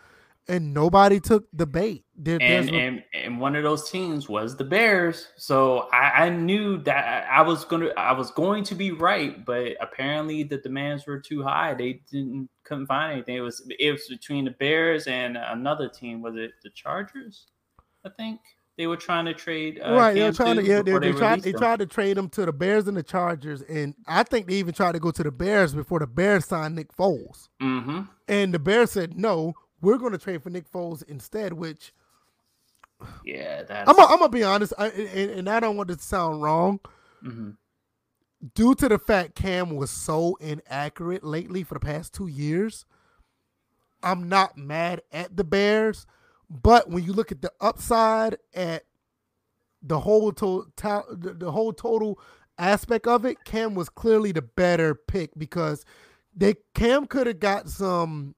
[SPEAKER 1] and nobody took the bait.
[SPEAKER 2] There, and, and and one of those teams was the Bears. So I, I, knew that I was gonna I was going to be right, but apparently the demands were too high. They didn't couldn't find anything. It was it was between the Bears and another team. Was it the Chargers? I think they were trying to trade. Uh,
[SPEAKER 1] right, they were trying to yeah they, they, tried they tried to trade them to the Bears and the Chargers, and I think they even tried to go to the Bears before the Bears signed Nick Foles.
[SPEAKER 2] Mm-hmm.
[SPEAKER 1] And the Bears said no we're going to trade for Nick Foles instead, which
[SPEAKER 2] yeah, that's
[SPEAKER 1] I'm gonna be honest, I, and, and, I don't want to sound wrong.
[SPEAKER 2] Mm-hmm.
[SPEAKER 1] Due to the fact Cam was so inaccurate lately for the past two years, I'm not mad at the Bears. But when you look at the upside at the whole total, the whole total aspect of it, Cam was clearly the better pick because they Cam could have got some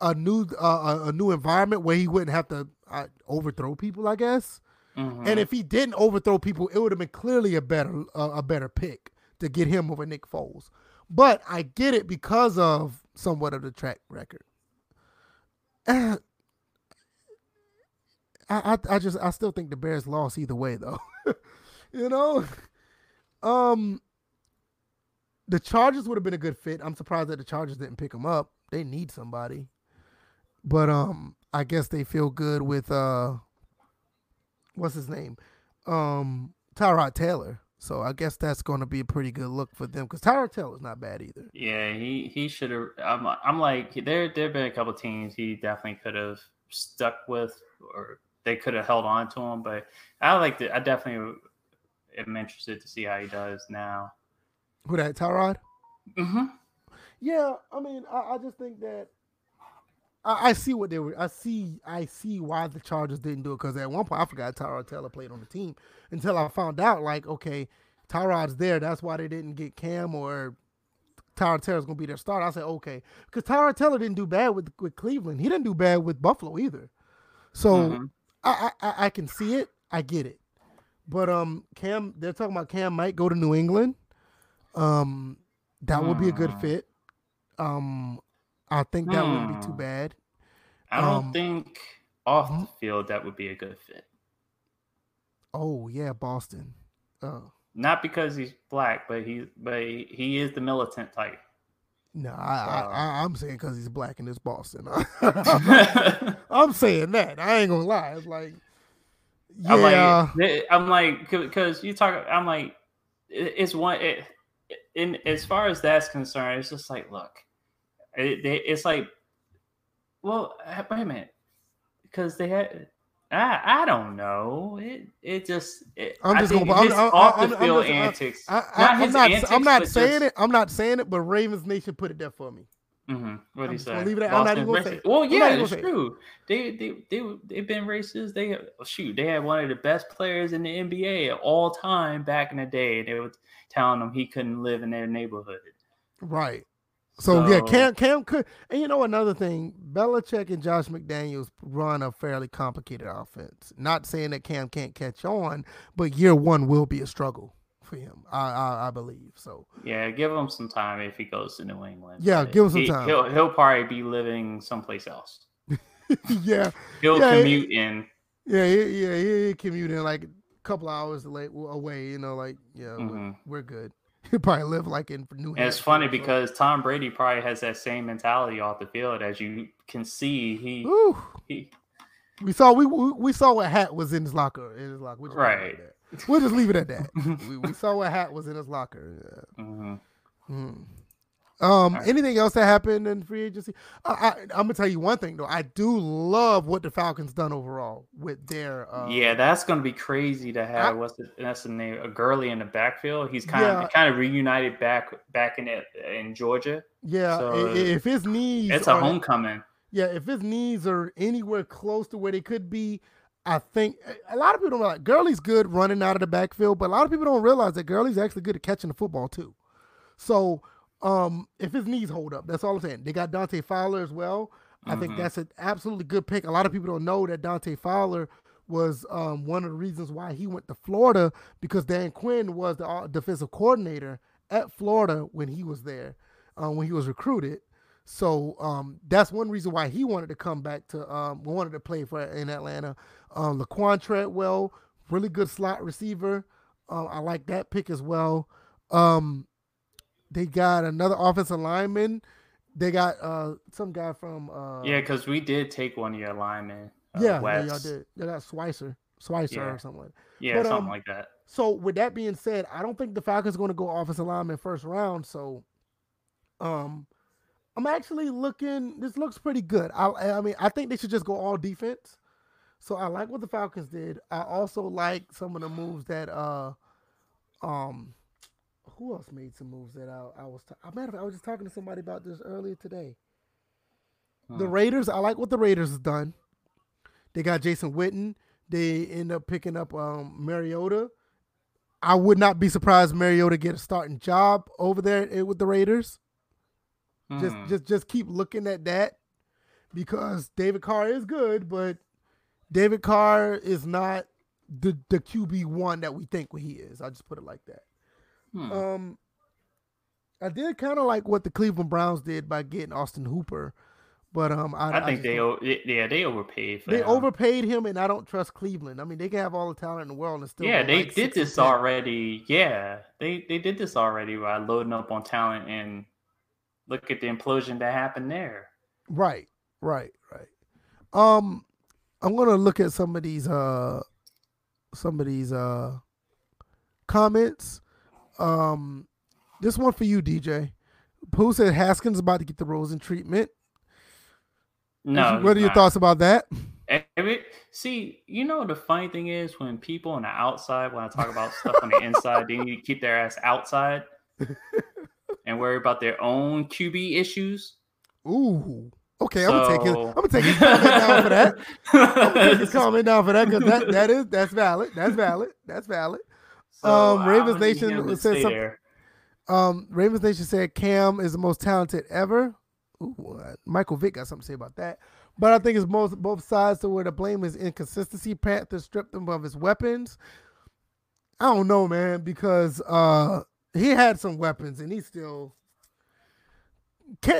[SPEAKER 1] a new uh, a new environment where he wouldn't have to uh, overthrow people, I guess. Mm-hmm. And if he didn't overthrow people, it would have been clearly a better uh, a better pick to get him over Nick Foles. But I get it because of somewhat of the track record. [clears throat] I, I I just I still think the Bears lost either way though. [laughs] you know, um, the Chargers would have been a good fit. I'm surprised that the Chargers didn't pick him up. They need somebody. But um, I guess they feel good with uh, what's his name, um, Tyrod Taylor. So I guess that's going to be a pretty good look for them because Tyrod Taylor's not bad either.
[SPEAKER 2] Yeah, he he should have. I'm I'm like there there've been a couple teams he definitely could have stuck with or they could have held on to him. But I like to. I definitely am interested to see how he does now.
[SPEAKER 1] Who that Tyrod?
[SPEAKER 2] Mm-hmm.
[SPEAKER 1] Yeah, I mean, I, I just think that I, I, see what they were. I see. I see why the Chargers didn't do it because at one point I forgot Tyrod Taylor played on the team until I found out. Like, okay, Tyrod's there. That's why they didn't get Cam or Tyrod Taylor's gonna be their starter. I said okay because Tyrod Taylor didn't do bad with with Cleveland. He didn't do bad with Buffalo either. So mm-hmm. I, I I can see it. I get it. But um, Cam, they're talking about Cam might go to New England. Um, that would be a good hmm. fit. Um, I think that hmm. wouldn't be too hmm. bad.
[SPEAKER 2] I don't um, think off the field that would be a good fit.
[SPEAKER 1] Oh yeah, Boston. Oh.
[SPEAKER 2] Not because he's black, but he but he, he is the militant type.
[SPEAKER 1] No, I, I, am saying because he's black and it's Boston. [laughs] [laughs] I'm saying that. I ain't gonna lie. It's like,
[SPEAKER 2] yeah. I'm like, I'm like, because you talk. I'm like, it's one. It, in as far as that's concerned, it's just like, look, it, it's like, well, uh, wait a minute, because they had. I, I don't know. It it just it,
[SPEAKER 1] I'm just going
[SPEAKER 2] I'm, I'm, off the field I'm, antics.
[SPEAKER 1] I, am not. Antics, I'm not saying just, it. I'm not saying it. But Ravens Nation put it there for me.
[SPEAKER 2] Mm-hmm. What do you say?
[SPEAKER 1] Leave it. At, I'm not even gonna say.
[SPEAKER 2] Well, yeah, it's true. They they they they've been racist. They shoot. They had one of the best players in the NBA at all time back in the day. They were telling them he couldn't live in their neighborhood.
[SPEAKER 1] Right. So, yeah, Cam Cam could, and you know another thing, Belichick and Josh McDaniels run a fairly complicated offense. Not saying that Cam can't catch on, but year one will be a struggle for him. I I, I believe so.
[SPEAKER 2] Yeah, give him some time if he goes to New England.
[SPEAKER 1] Yeah, but give him some he, time.
[SPEAKER 2] He'll he'll probably be living someplace else. [laughs]
[SPEAKER 1] yeah,
[SPEAKER 2] he'll
[SPEAKER 1] yeah,
[SPEAKER 2] commute he, in.
[SPEAKER 1] Yeah, yeah, he, he commute in like a couple hours late away. You know, like yeah, mm-hmm. we're, we're good. [laughs] He probably live like in New
[SPEAKER 2] And it's funny because Tom Brady probably has that same mentality off the field as you can see. He, he
[SPEAKER 1] we saw we, we saw what hat was in his locker in his locker. We'll just leave it
[SPEAKER 2] Right.
[SPEAKER 1] at that. We'll just leave it at that. [laughs] we, we saw what hat was in his locker. Yeah.
[SPEAKER 2] mhm.
[SPEAKER 1] Hmm. Um,
[SPEAKER 2] right.
[SPEAKER 1] anything else that happened in free agency? I, I, I'm gonna tell you one thing though. I do love what the Falcons done overall with their. Uh,
[SPEAKER 2] yeah, that's gonna be crazy to have.
[SPEAKER 1] I-
[SPEAKER 2] what's the, that's the name? A Gurley in the backfield. He's kind
[SPEAKER 1] Yeah.
[SPEAKER 2] of kind of reunited back back in it in Georgia.
[SPEAKER 1] yeah.
[SPEAKER 2] So,
[SPEAKER 1] if his knees,
[SPEAKER 2] It's a
[SPEAKER 1] are-
[SPEAKER 2] homecoming.
[SPEAKER 1] Yeah, if his knees are anywhere close to where they could be, I think a lot of people don't realize Gurley's good running out of the backfield, but a lot of people don't realize that Gurley's actually good at catching the football too. So, um, if his knees hold up, that's all I'm saying. They got Dante Fowler as well. I think
[SPEAKER 2] Mhm.
[SPEAKER 1] that's an absolutely good pick. A lot of people don't know that Dante Fowler was um, one of the reasons why he went to Florida because Dan Quinn was the uh, defensive coordinator at Florida when he was there, uh, when he was recruited. So um, that's one reason why he wanted to come back to um, wanted to play for in Atlanta. Um, Laquan Treadwell, really good slot receiver. Uh, I like that pick as well. Um, they got another offensive lineman. They got uh, some guy from uh,
[SPEAKER 2] Yeah, because we did take one of your linemen. Uh,
[SPEAKER 1] yeah, yeah, y'all did. They got Schweitzer, Schweitzer
[SPEAKER 2] Yeah.
[SPEAKER 1] or something. Like that.
[SPEAKER 2] Yeah,
[SPEAKER 1] But,
[SPEAKER 2] something
[SPEAKER 1] um,
[SPEAKER 2] like that.
[SPEAKER 1] So with that being said, I don't think the Falcons are going to go offensive lineman first round. So, um, I'm actually looking. This looks pretty good. I, I mean, I think they should just go all defense. So I like what the Falcons did. I also like some of the moves that uh, um, who else made some moves that I, I was. Ta- I matter of fact, I was just talking to somebody about this earlier today. The
[SPEAKER 2] Hmm.
[SPEAKER 1] Raiders, I like what the Raiders has done. They got Jason Witten. They end up picking up um, Mariota. I would not be surprised if Mariota get a starting job over there with the Raiders. Just
[SPEAKER 2] Hmm.
[SPEAKER 1] just just keep looking at that because David Carr is good, but David Carr is not the the QB one that we think he is. I'll just put it like that.
[SPEAKER 2] Hmm.
[SPEAKER 1] Um, I did kind of like what the Cleveland Browns did by getting Austin Hooper, but um, I,
[SPEAKER 2] I think
[SPEAKER 1] just
[SPEAKER 2] they, o- yeah, they overpaid for
[SPEAKER 1] they
[SPEAKER 2] him.
[SPEAKER 1] overpaid him, and I don't trust Cleveland. I mean, they can have all the talent in the world and still.
[SPEAKER 2] Yeah, they
[SPEAKER 1] like
[SPEAKER 2] did this
[SPEAKER 1] 10.
[SPEAKER 2] already. Yeah, they they did this already by loading up on talent and look at the implosion that happened there.
[SPEAKER 1] Right, right, right. Um, I'm gonna look at some of these uh some of these uh comments. Um, this one for you, DJ. Who said Haskins about to get the Rosen treatment?
[SPEAKER 2] No,
[SPEAKER 1] what are your
[SPEAKER 2] not.
[SPEAKER 1] thoughts about that?
[SPEAKER 2] Every, see, you know the funny thing is when people on the outside when I talk about stuff on the inside, they need to keep their ass outside [laughs] and worry about their own QB issues.
[SPEAKER 1] Ooh, okay, I'm gonna take.
[SPEAKER 2] So-
[SPEAKER 1] I'm gonna take his comment down for that. [laughs] I'm gonna take his comment down for that because that that is that's valid. That's valid. That's valid.
[SPEAKER 2] So
[SPEAKER 1] Um, Ravens Nation said
[SPEAKER 2] something.
[SPEAKER 1] Um, Ravens Nation said Cam is the most talented ever. Ooh, uh, Michael Vick got something to say about that. But I think it's most both sides to where the blame is inconsistency. Panthers stripped him of his weapons. I don't know, man, because uh he had some weapons and he still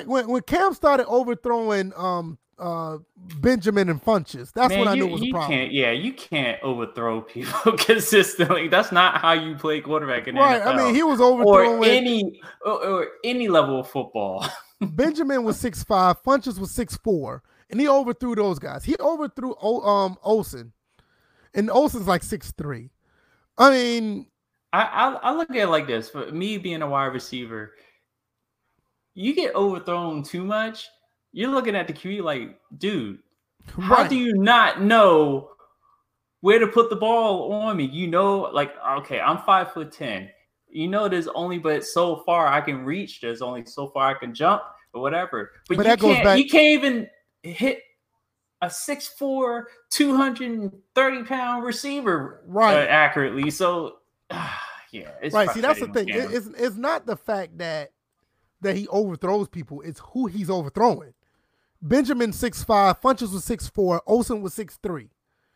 [SPEAKER 1] when when Cam started overthrowing um uh Benjamin and Funchess, that's
[SPEAKER 2] Man,
[SPEAKER 1] when I
[SPEAKER 2] you,
[SPEAKER 1] knew it was a problem.
[SPEAKER 2] Can't, yeah, you can't overthrow people [laughs] consistently. That's not how you play quarterback in
[SPEAKER 1] Right.
[SPEAKER 2] NFL.
[SPEAKER 1] I mean, he was
[SPEAKER 2] or any or, or any level of football. [laughs]
[SPEAKER 1] Benjamin was six five, Funchess was six four, and he overthrew those guys. He overthrew o, um Olsen, and Olsen's like six three. I mean,
[SPEAKER 2] I, I I look at it like this: for me being a wide receiver, you get overthrown too much. You're looking at the QB like, dude, how
[SPEAKER 1] right?
[SPEAKER 2] do you not know where to put the ball on me? You know, like, okay, I'm five foot ten. You know, there's only but so far I can reach. There's only so far I can jump, or whatever. But,
[SPEAKER 1] But
[SPEAKER 2] you
[SPEAKER 1] that goes
[SPEAKER 2] can't.
[SPEAKER 1] back-
[SPEAKER 2] You can't even hit a 6'4", 230 pound receiver
[SPEAKER 1] Right.
[SPEAKER 2] uh, accurately. So, [sighs] yeah, it's
[SPEAKER 1] right. See, that's the thing. It- it's it's not the fact that that he overthrows people. It's who he's overthrowing. Benjamin six five, Funchess was six four, Olsen was six three.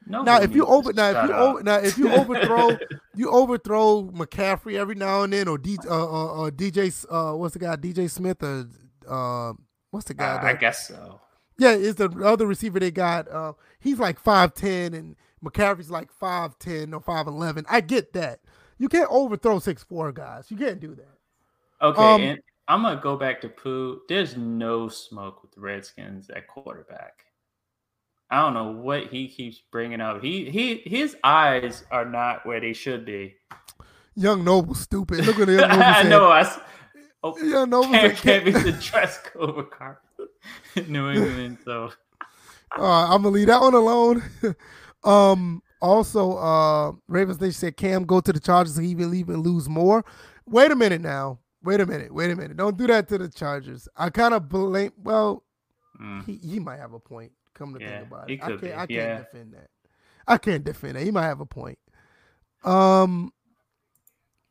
[SPEAKER 2] No
[SPEAKER 1] Now, if you over now if you
[SPEAKER 2] up.
[SPEAKER 1] over now if you overthrow [laughs] you overthrow McCaffrey every now and then or D, uh, uh, uh, DJ uh, what's the guy DJ Smith or uh, what's the guy
[SPEAKER 2] Uh, I guess so.
[SPEAKER 1] Yeah, it's the other receiver they got. Uh, he's like five ten, and McCaffrey's like five ten or five eleven. I get that. You can't overthrow six four guys. You can't do that.
[SPEAKER 2] Okay,
[SPEAKER 1] Um,
[SPEAKER 2] and I'm gonna go back to Pooh. There's no smoke with the Redskins at quarterback. I don't know what he keeps bringing up. He he his eyes are not where they should be.
[SPEAKER 1] Young Noble, stupid. Look what the Noble [laughs]
[SPEAKER 2] I know. I oh,
[SPEAKER 1] Young Noble
[SPEAKER 2] can't, can't be the dress code car [laughs] New England. So
[SPEAKER 1] right, [laughs] I'm gonna leave that one alone. um, also, uh, Ravens Nation said Cam go to the Chargers he will even lose more. Wait a minute now. Wait a minute. Wait a minute. Don't do that to the Chargers. I kind of blame. Well,
[SPEAKER 2] mm,
[SPEAKER 1] he, he might have a point. Come to
[SPEAKER 2] Yeah,
[SPEAKER 1] think about it, I can't.
[SPEAKER 2] be,
[SPEAKER 1] I can't
[SPEAKER 2] yeah.
[SPEAKER 1] defend that. I can't defend that. He might have a point. Um,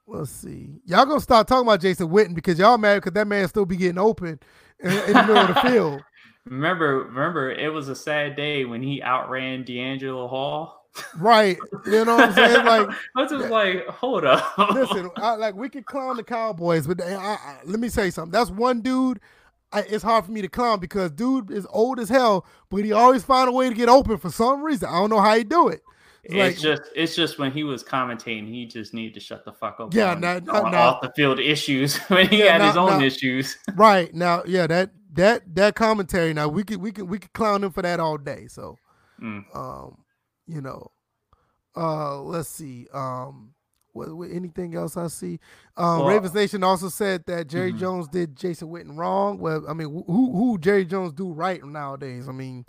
[SPEAKER 1] let's see. Y'all gonna start talking about Jason Witten because y'all mad because that man still be getting open in, in the middle of the field. [laughs]
[SPEAKER 2] remember, remember, it was a sad day when he outran DeAngelo Hall.
[SPEAKER 1] Right. You know what I'm saying? [laughs] Like,
[SPEAKER 2] I was just like, hold up.
[SPEAKER 1] listen, I, like we could clown the Cowboys, but I, I, let me say something. That's one dude. I, it's hard for me to clown because dude is old as hell, but he always find a way to get open for some reason. I don't know how he do it. It's
[SPEAKER 2] It's
[SPEAKER 1] like-
[SPEAKER 2] just it's just when he was commentating, he just needed to shut the fuck up.
[SPEAKER 1] Yeah, now- now-
[SPEAKER 2] off the field issues [laughs] when he
[SPEAKER 1] Yeah,
[SPEAKER 2] had his own issues. [laughs]
[SPEAKER 1] Right now, yeah, that that that commentary. Now we could we could we could clown him for that all day. So,
[SPEAKER 2] Mm.
[SPEAKER 1] um, you know, uh, let's see. Um, what, what anything else I see? Um,
[SPEAKER 2] Well-
[SPEAKER 1] Ravens Nation also said that Jerry
[SPEAKER 2] Mhm.
[SPEAKER 1] Jones did Jason Witten wrong. Well, I mean, who who Jerry Jones do right nowadays? I mean,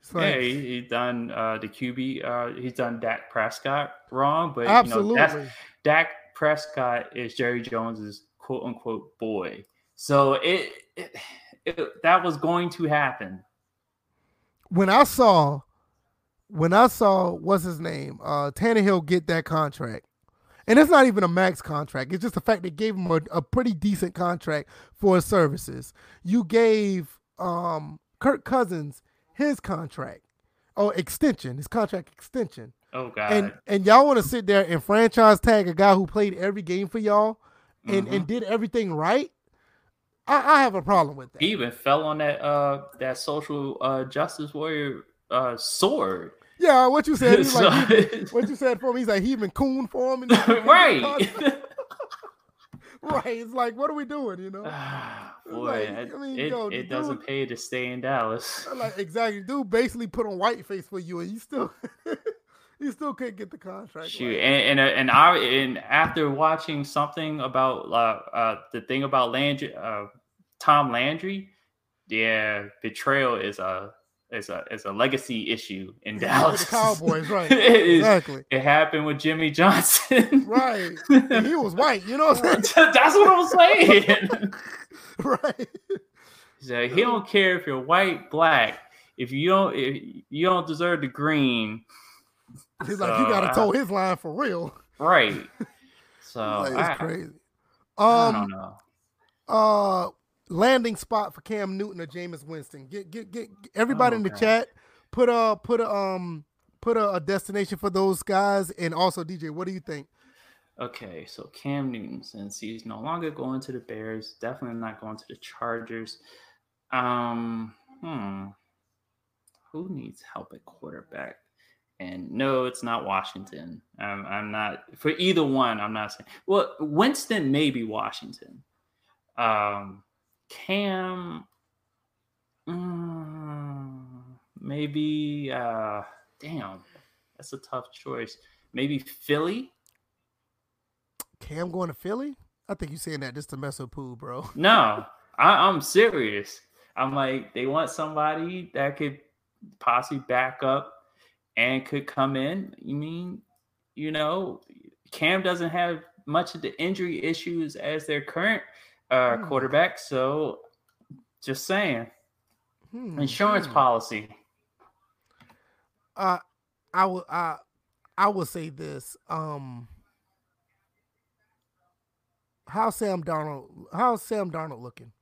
[SPEAKER 1] it's like
[SPEAKER 2] yeah, he, he done uh, the QB. Uh, he's done Dak Prescott wrong, but
[SPEAKER 1] absolutely.
[SPEAKER 2] you know, Dak Prescott is Jerry Jones's quote unquote boy. So it, it, it that was going to happen.
[SPEAKER 1] when I saw when I saw what's his name, uh Tannehill get that contract, and it's not even a max contract. It's just the fact they gave him a, a pretty decent contract for his services. You gave um Kirk Cousins his contract, oh extension, his contract extension,
[SPEAKER 2] Oh God.
[SPEAKER 1] and and y'all want to sit there and franchise tag a guy who played every game for y'all and
[SPEAKER 2] Mhm.
[SPEAKER 1] and did everything right. I, I have a problem with that.
[SPEAKER 2] he even fell on that uh that social uh justice warrior uh sword.
[SPEAKER 1] Yeah, what you said. He's
[SPEAKER 2] So-
[SPEAKER 1] like, he- [laughs] what you said for him. He's like, he even coon for him. And [laughs]
[SPEAKER 2] right. [laughs]
[SPEAKER 1] right. It's like, what are we doing? You know,
[SPEAKER 2] Ah, Boy,
[SPEAKER 1] like,
[SPEAKER 2] it,
[SPEAKER 1] I mean,
[SPEAKER 2] it,
[SPEAKER 1] yo,
[SPEAKER 2] it
[SPEAKER 1] dude-
[SPEAKER 2] doesn't pay to stay in Dallas.
[SPEAKER 1] like exactly, dude. Basically, put on white face for you, and you still, you still can't get the contract.
[SPEAKER 2] Shoot, and and uh, and I and after watching something about uh, uh the thing about Landry, uh, Tom Landry, yeah, betrayal is a is a is a legacy issue in Dallas.
[SPEAKER 1] the Cowboys, right? [laughs]
[SPEAKER 2] it is.
[SPEAKER 1] exactly.
[SPEAKER 2] It happened with Jimmy Johnson. [laughs]
[SPEAKER 1] Right. And he was white. You know what? [laughs]
[SPEAKER 2] That's what I'm saying.
[SPEAKER 1] right.
[SPEAKER 2] So he don't care if you're white, black. If you don't, if you don't deserve the green,
[SPEAKER 1] He's like, you gotta
[SPEAKER 2] I-
[SPEAKER 1] toe his line for real.
[SPEAKER 2] right? So
[SPEAKER 1] like, it's
[SPEAKER 2] I,
[SPEAKER 1] crazy.
[SPEAKER 2] I
[SPEAKER 1] Um.
[SPEAKER 2] don't know.
[SPEAKER 1] uh landing spot for Cam Newton or Jameis Winston. Get get get, get- everybody
[SPEAKER 2] Oh,
[SPEAKER 1] in the
[SPEAKER 2] God.
[SPEAKER 1] chat. Put a put a um put a, a destination for those guys and also DJ. What do you think?
[SPEAKER 2] Okay, so Cam Newton, since he's no longer going to the Bears, definitely not going to the Chargers. Um, hmm, who needs help at quarterback? And no, it's not Washington. I'm, I'm not for either one. I'm not saying. Well, Winston may be Washington. Um, Cam, mm, maybe. Uh, damn, that's a tough choice. Maybe Philly.
[SPEAKER 1] Cam going to Philly? I think you're saying that just to mess with Pooh, bro. [laughs]
[SPEAKER 2] No, I, I'm serious. I'm like, they want somebody that could possibly back up and could come in. You mean, you know, Cam doesn't have much of the injury issues as their current uh,
[SPEAKER 1] Hmm.
[SPEAKER 2] quarterback. So, just saying,
[SPEAKER 1] Hmm,
[SPEAKER 2] insurance
[SPEAKER 1] hmm.
[SPEAKER 2] policy.
[SPEAKER 1] Uh, I will. I I will say this. Um, how Sam Darnold? How's Sam Darnold looking?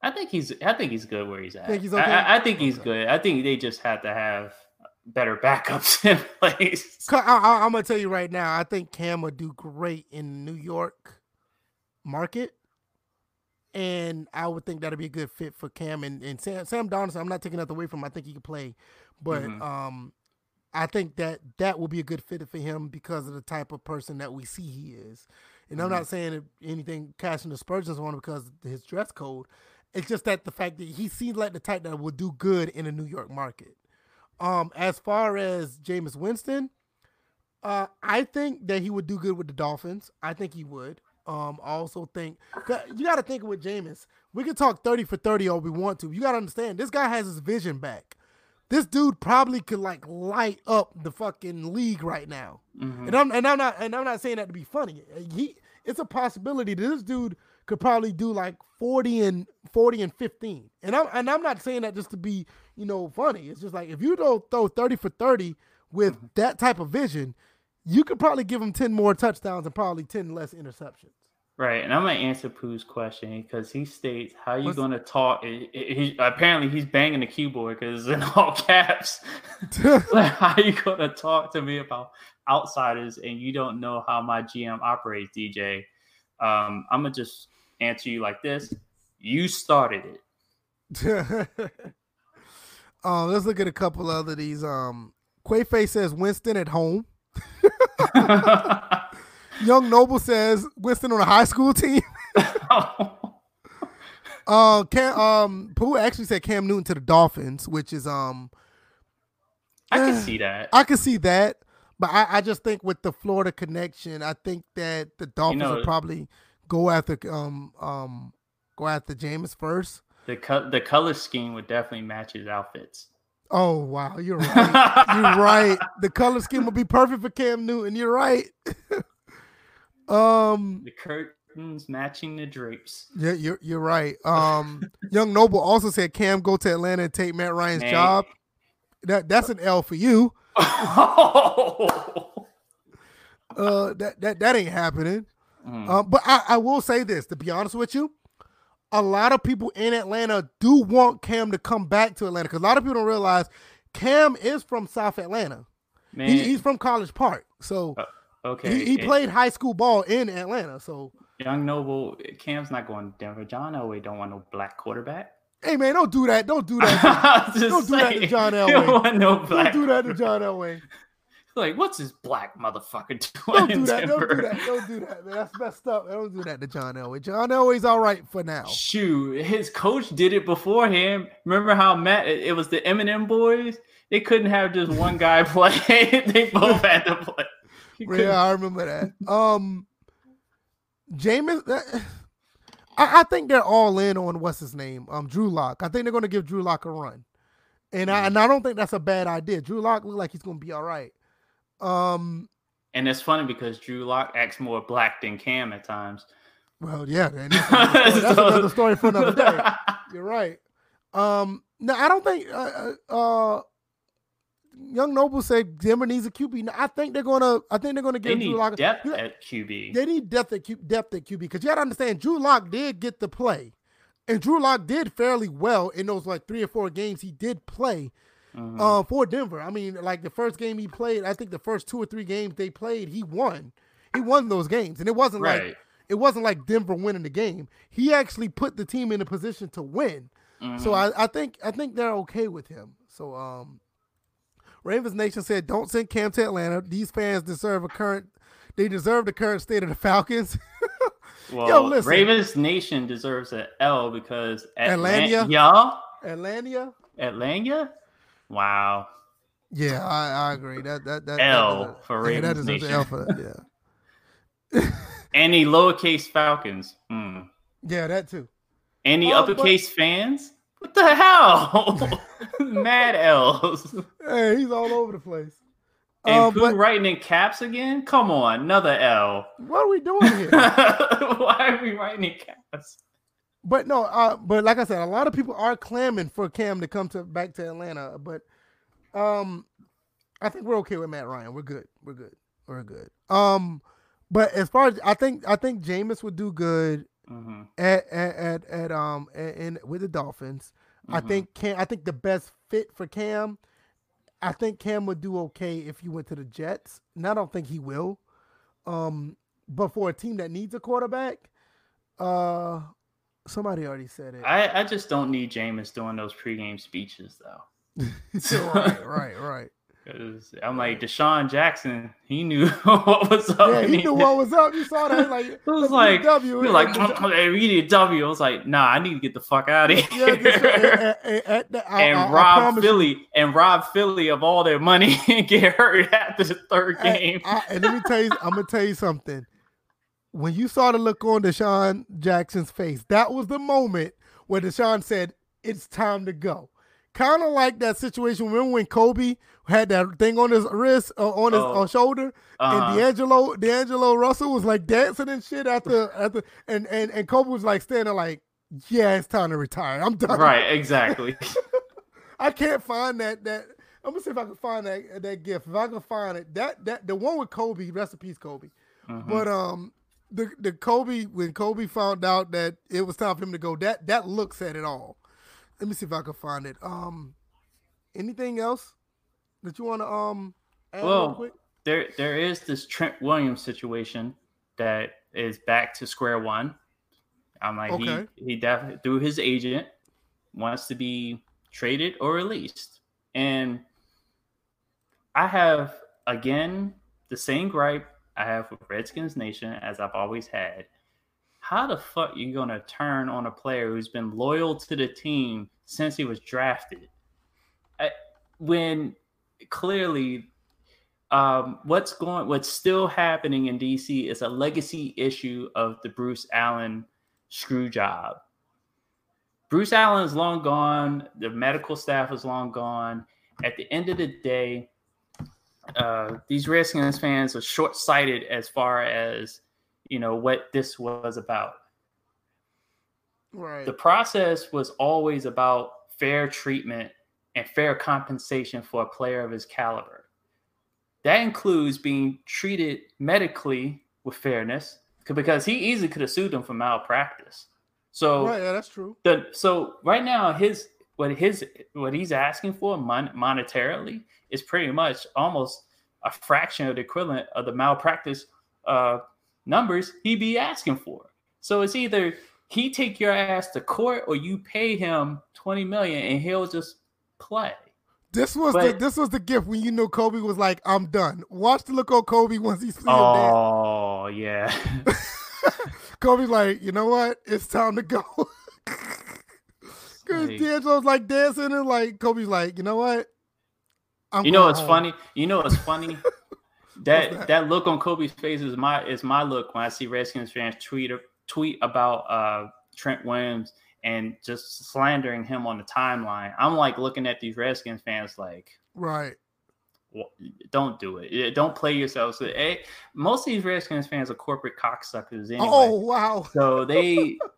[SPEAKER 2] I think he's. I think he's good where he's at.
[SPEAKER 1] Think he's
[SPEAKER 2] I-
[SPEAKER 1] okay?
[SPEAKER 2] I, I think he's
[SPEAKER 1] Okay.
[SPEAKER 2] good. I think they just have to have better backups [laughs] in place.
[SPEAKER 1] I, I'm gonna tell you right now. I think Cam would do great in New York market, and I would think that'd be a good fit for Cam and, and Sam. Sam Darnold. I'm not taking that away from him. I think he could play, but
[SPEAKER 2] Mhm.
[SPEAKER 1] um, I think that that will be a good fit for him because of the type of person that we see he is. And I'm not saying anything casting aspersions on him because of his dress code. It's just that the fact that he seems like the type that will do good in a New York market. Um, as far as Jameis Winston, uh, I think that he would do good with the Dolphins. I think he would. Um, I also think you got to think with Jameis. We can talk thirty for thirty all we want to. You got to understand this guy has his vision back. This dude probably could like light up the fucking league right now. And I'm and I'm not and I'm not saying that to be funny. He it's a possibility that this dude could probably do like 40 and 40 and 15. And I'm and I'm not saying that just to be, you know, funny. It's just like if you don't throw 30 for 30 with that type of vision, you could probably give him 10 more touchdowns and probably 10 less interceptions.
[SPEAKER 2] Right, and I'm gonna answer Pooh's question because he states, "How you
[SPEAKER 1] What's-
[SPEAKER 2] gonna talk?" He, he- apparently, he's banging the keyboard because in [laughs] all caps. [laughs] like, how you gonna talk to me about outsiders and you don't know how my GM operates, DJ? Um, I'm gonna just answer you like this: You started it.
[SPEAKER 1] um, [laughs] let's look at a couple other these. Um, Quayface says Winston at home. [laughs] Young Noble says Winston on a high school team. [laughs] Uh, Cam, um, Pooh actually said Cam Newton to the Dolphins, which is um,
[SPEAKER 2] I can see that.
[SPEAKER 1] I can see that, but I, I just think with the Florida connection, I think that the Dolphins
[SPEAKER 2] know-
[SPEAKER 1] will probably go after um um go after Jameis first.
[SPEAKER 2] The cut, the color scheme would definitely match his outfits.
[SPEAKER 1] Oh wow, you're right. you're right. [laughs] The color scheme will be perfect for Cam Newton. You're right. [laughs] um,
[SPEAKER 2] The curtains matching the drapes.
[SPEAKER 1] yeah, you're you're right. Um, [laughs] Young Noble also said Cam go to Atlanta and take Matt Ryan's job. That that's an L for you. Uh, that that that ain't happening.
[SPEAKER 2] Mm.
[SPEAKER 1] Um, but I, I will say this to be honest with you, a lot of people in Atlanta do want Cam to come back to Atlanta because a lot of people don't realize Cam is from South Atlanta.
[SPEAKER 2] Man,
[SPEAKER 1] He, he's from College Park, so uh,
[SPEAKER 2] okay.
[SPEAKER 1] he, he played high school ball in Atlanta. So
[SPEAKER 2] Young Noble, Cam's not going to Denver. John Elway don't want no black quarterback.
[SPEAKER 1] hey man, don't do that. Don't do that. [laughs] [laughs] Don't do that to John Elway.
[SPEAKER 2] don't want no
[SPEAKER 1] don't do that to John Elway.
[SPEAKER 2] Like, what's this black motherfucker doing? [laughs]
[SPEAKER 1] Don't
[SPEAKER 2] do
[SPEAKER 1] that. Don't
[SPEAKER 2] Denver?
[SPEAKER 1] do that. Don't do that, man. That's messed up. Don't do that to John Elway. John Elway's all right for now.
[SPEAKER 2] Shoot, his coach did it before him. Remember how Matt? It was the Eminem boys. They couldn't have just one guy [laughs] play. [laughs] they both had to play.
[SPEAKER 1] Yeah, I remember that. Um, Jameis, I, I think they're all in on what's his name, um, Drew Lock. I think they're going to give Drew Lock a run, and I and I don't think that's a bad idea. Drew Lock look like he's going to be all right. Um,
[SPEAKER 2] And it's funny because Drew Lock acts more black than Cam at times.
[SPEAKER 1] well, yeah, man, that's, [laughs] another story. That's another story for another day. [laughs] You're right. Um, no, I don't think uh, uh, uh, Young Noble said Denver needs a QB. No, I think they're gonna. I think they're gonna
[SPEAKER 2] need
[SPEAKER 1] Drew Lock.
[SPEAKER 2] depth
[SPEAKER 1] Yeah.
[SPEAKER 2] at QB.
[SPEAKER 1] They need depth at Q, depth at QB because you got to understand Drew Lock did get the play, and Drew Lock did fairly well in those like three or four games he did play Uh, for Denver. I mean, like the first game he played, I think the first two or three games they played, he won. He won those games, and it wasn't like it wasn't like Denver winning the game. He actually put the team in a position to win. So
[SPEAKER 2] Mhm.
[SPEAKER 1] I, I think I think they're okay with him. So um, Ravens Nation said, "Don't send Cam to Atlanta. These fans deserve a current. They deserve the current state of the Falcons." [laughs]
[SPEAKER 2] well,
[SPEAKER 1] listen.
[SPEAKER 2] Ravens Nation deserves an L because
[SPEAKER 1] Atlanta?
[SPEAKER 2] Atlan- y'all,
[SPEAKER 1] Atlanta.
[SPEAKER 2] Atlanta. Wow.
[SPEAKER 1] Yeah, I, I agree. That that that
[SPEAKER 2] L
[SPEAKER 1] that,
[SPEAKER 2] for
[SPEAKER 1] yeah, that
[SPEAKER 2] Ravens
[SPEAKER 1] an
[SPEAKER 2] Nation.
[SPEAKER 1] L for that. Yeah, [laughs]
[SPEAKER 2] Any lowercase Falcons. Hmm.
[SPEAKER 1] yeah, that too.
[SPEAKER 2] Any
[SPEAKER 1] Oh, but-
[SPEAKER 2] uppercase fans? What the hell? [laughs] [laughs] Mad L's.
[SPEAKER 1] Hey, he's all over the place.
[SPEAKER 2] And
[SPEAKER 1] Um,
[SPEAKER 2] Pooh
[SPEAKER 1] but
[SPEAKER 2] writing in caps again? Come on, another L.
[SPEAKER 1] what are we doing here?
[SPEAKER 2] Why are we writing in caps?
[SPEAKER 1] But no, uh, but like I said, a lot of people are clamoring for Cam to come to back to Atlanta. But um, I think we're okay with Matt Ryan. We're good. We're good. We're good. Um, but as far as I think, I think Jameis would do good
[SPEAKER 2] hmm
[SPEAKER 1] at at, at, at um and with the Dolphins. I
[SPEAKER 2] Mhm.
[SPEAKER 1] think Cam. I think the best fit for Cam. I think Cam would do okay if you went to the Jets, and I don't think he will. Um, but for a team that needs a quarterback, uh, somebody already said it.
[SPEAKER 2] I, I just don't need Jameis doing those pregame speeches though. [laughs]
[SPEAKER 1] right, right, right. [laughs]
[SPEAKER 2] Cause I'm like DeSean Jackson, he knew [laughs] what was up.
[SPEAKER 1] Yeah, he knew what was up. You saw that, like
[SPEAKER 2] it was like
[SPEAKER 1] W.
[SPEAKER 2] He was like, mm, mm, hey, we need a W. I was like, nah, I need to get the fuck out of here.
[SPEAKER 1] Yeah, and, and, and,
[SPEAKER 2] and
[SPEAKER 1] I,
[SPEAKER 2] Rob
[SPEAKER 1] I
[SPEAKER 2] Philly you. and Rob Philly of all their money and get hurt after the third game.
[SPEAKER 1] and let me tell you, I'm gonna tell you something. When you saw the look on DeSean Jackson's face, that was the moment where DeSean said, "It's time to go." Kind of like that situation. Remember when Kobe had that thing on his wrist, uh, on his oh. uh, shoulder, uh-huh. and D'Angelo D'Angelo Russell was like dancing and shit after after, and and and Kobe was like standing like, "Yeah, it's time to retire. I'm done."
[SPEAKER 2] Right, exactly. [laughs]
[SPEAKER 1] I can't find that that. I'm gonna see if I can find that that gift. If I can find it, that that the one with Kobe, recipes Kobe. Mm-hmm. But um, the the Kobe when Kobe found out that it was time for him to go, that that look said it all. Let me see if I can find it. Um, anything else that you want to um?
[SPEAKER 2] well, there there is this Trent Williams situation that is back to square one. I'm like okay. he he definitely through his agent wants to be traded or released, and I have again the same gripe I have with Redskins Nation as I've always had. How the fuck you gonna turn on a player who's been loyal to the team since he was drafted? I, when clearly um, what's going what's still happening in DC is a legacy issue of the Bruce Allen screw job. Bruce Allen is long gone, the medical staff is long gone. At the end of the day, uh, these Redskins fans are short sighted as far as you know what this was about.
[SPEAKER 1] Right.
[SPEAKER 2] The process was always about fair treatment and fair compensation for a player of his caliber. That includes being treated medically with fairness because he easily could have sued them for malpractice. So
[SPEAKER 1] right, yeah, that's true.
[SPEAKER 2] The, so right now, his what his what he's asking for mon- monetarily is pretty much almost a fraction of the equivalent of the malpractice uh, numbers he'd be asking for. So it's either he take your ass to court or you pay him 20 million and he'll just play.
[SPEAKER 1] This was but, the this was the gift when you knew Kobe was like, I'm done. Watch the look on Kobe once he's
[SPEAKER 2] Oh yeah. [laughs]
[SPEAKER 1] Kobe's like, you know what? It's time to go. [laughs] Cause like, D'Angelo's like dancing and like Kobe's like, you know what?
[SPEAKER 2] I'm you know it's funny. You know what's funny. [laughs] that, that, that look on Kobe's face is my is my look when I see Redskins fans tweet tweet about uh, Trent Williams and just slandering him on the timeline. I'm like looking at these Redskins fans like,
[SPEAKER 1] right.
[SPEAKER 2] Well, don't do it. Don't play yourselves. Hey, most of these Redskins fans are corporate cocksuckers anyway.
[SPEAKER 1] Oh wow!
[SPEAKER 2] So they [laughs]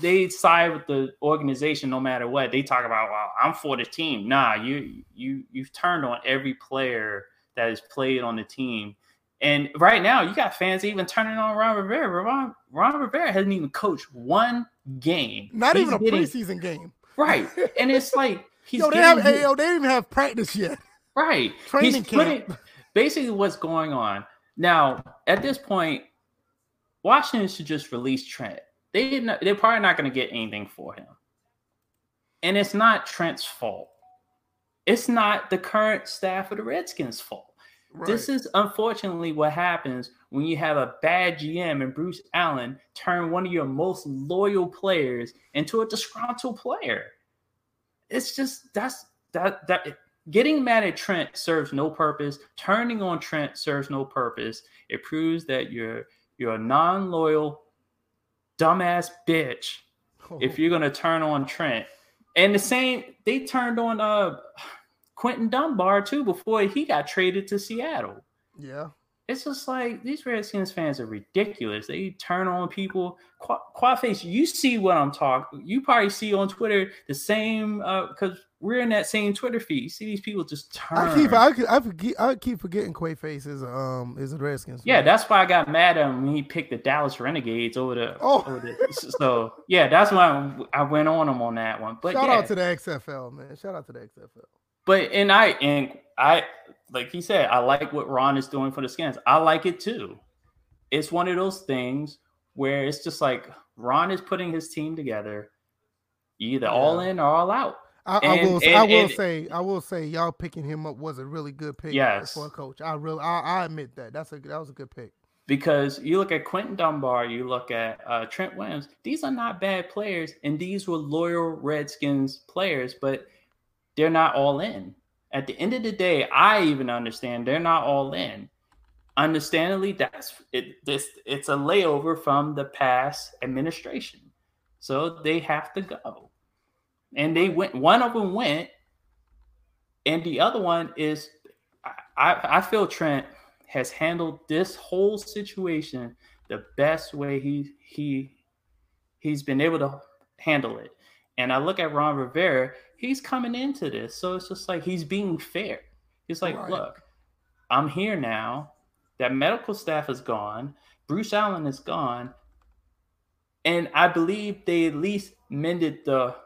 [SPEAKER 2] they side with the organization no matter what. They talk about, well, I'm for the team. Nah, you you you've turned on every player that has played on the team. And right now, you got fans even turning on Ron Rivera. Ron, Ron Rivera hasn't even coached one game.
[SPEAKER 1] Not he's even a getting, preseason game.
[SPEAKER 2] Right. [laughs] And it's like
[SPEAKER 1] he's yo, they have his, yo, they didn't even have practice yet.
[SPEAKER 2] Right.
[SPEAKER 1] Training
[SPEAKER 2] he's
[SPEAKER 1] camp.
[SPEAKER 2] Putting, basically what's going on. Now, at this point, Washington should just release Trent they not, they're probably not going to get anything for him. And it's not Trent's fault. It's not the current staff of the Redskins' fault. Right. This is unfortunately what happens when you have a bad GM and Bruce Allen turn one of your most loyal players into a disgruntled player. It's just that's that that getting mad at Trent serves no purpose. Turning on Trent serves no purpose. It proves that you're you're a non-loyal dumbass bitch oh. if you're gonna turn on Trent. And the same, they turned on uh Quinton Dunbar too before he got traded to Seattle.
[SPEAKER 1] Yeah.
[SPEAKER 2] It's just like these Redskins fans are ridiculous. They turn on people. Qu- Quaface, you see what I'm talking. You probably see on Twitter the same because uh, we're in that same Twitter feed. You see these people just turn.
[SPEAKER 1] I keep I, I forget I keep forgetting Quayface is um is a Redskins. Fan.
[SPEAKER 2] Yeah, that's why I got mad at him when he picked the Dallas Renegades over the.
[SPEAKER 1] Oh,
[SPEAKER 2] over the, so yeah, that's why I went on him on that one. But
[SPEAKER 1] shout
[SPEAKER 2] yeah.
[SPEAKER 1] out to the XFL man. Shout out to the XFL.
[SPEAKER 2] But and I and I like he said, I like what Ron is doing for the Skins. I like it too. It's one of those things where it's just like Ron is putting his team together, either yeah. all in or all out.
[SPEAKER 1] I, I will. And, I will and, say. I will say. Y'all picking him up was a really good pick.
[SPEAKER 2] Yes.
[SPEAKER 1] for a coach. I really. I, I, admit that. That's a that was a good pick.
[SPEAKER 2] Because you look at Quinton Dunbar, you look at uh, Trent Williams. These are not bad players, and these were loyal Redskins players, but they're not all in. At the end of the day, I even understand they're not all in. Understandably, that's it. This it's a layover from the past administration, so they have to go and they went. One of them went, and the other one is. I, I feel Trent has handled this whole situation the best way he he he's been able to handle it. And I look at Ron Rivera, he's coming into this, so it's just like he's being fair. He's like, right. look, I'm here now. That medical staff is gone. Bruce Allen is gone. And I believe they at least mended the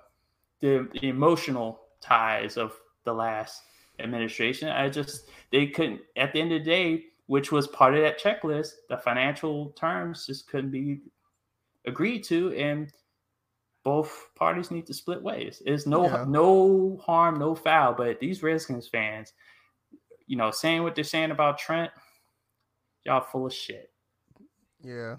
[SPEAKER 2] the emotional ties of the last administration. I just they couldn't at the end of the day, which was part of that checklist, the financial terms just couldn't be agreed to, and both parties need to split ways. It's no yeah. no harm, no foul. But these Redskins fans, you know, saying what they're saying about Trent, y'all full of shit.
[SPEAKER 1] Yeah,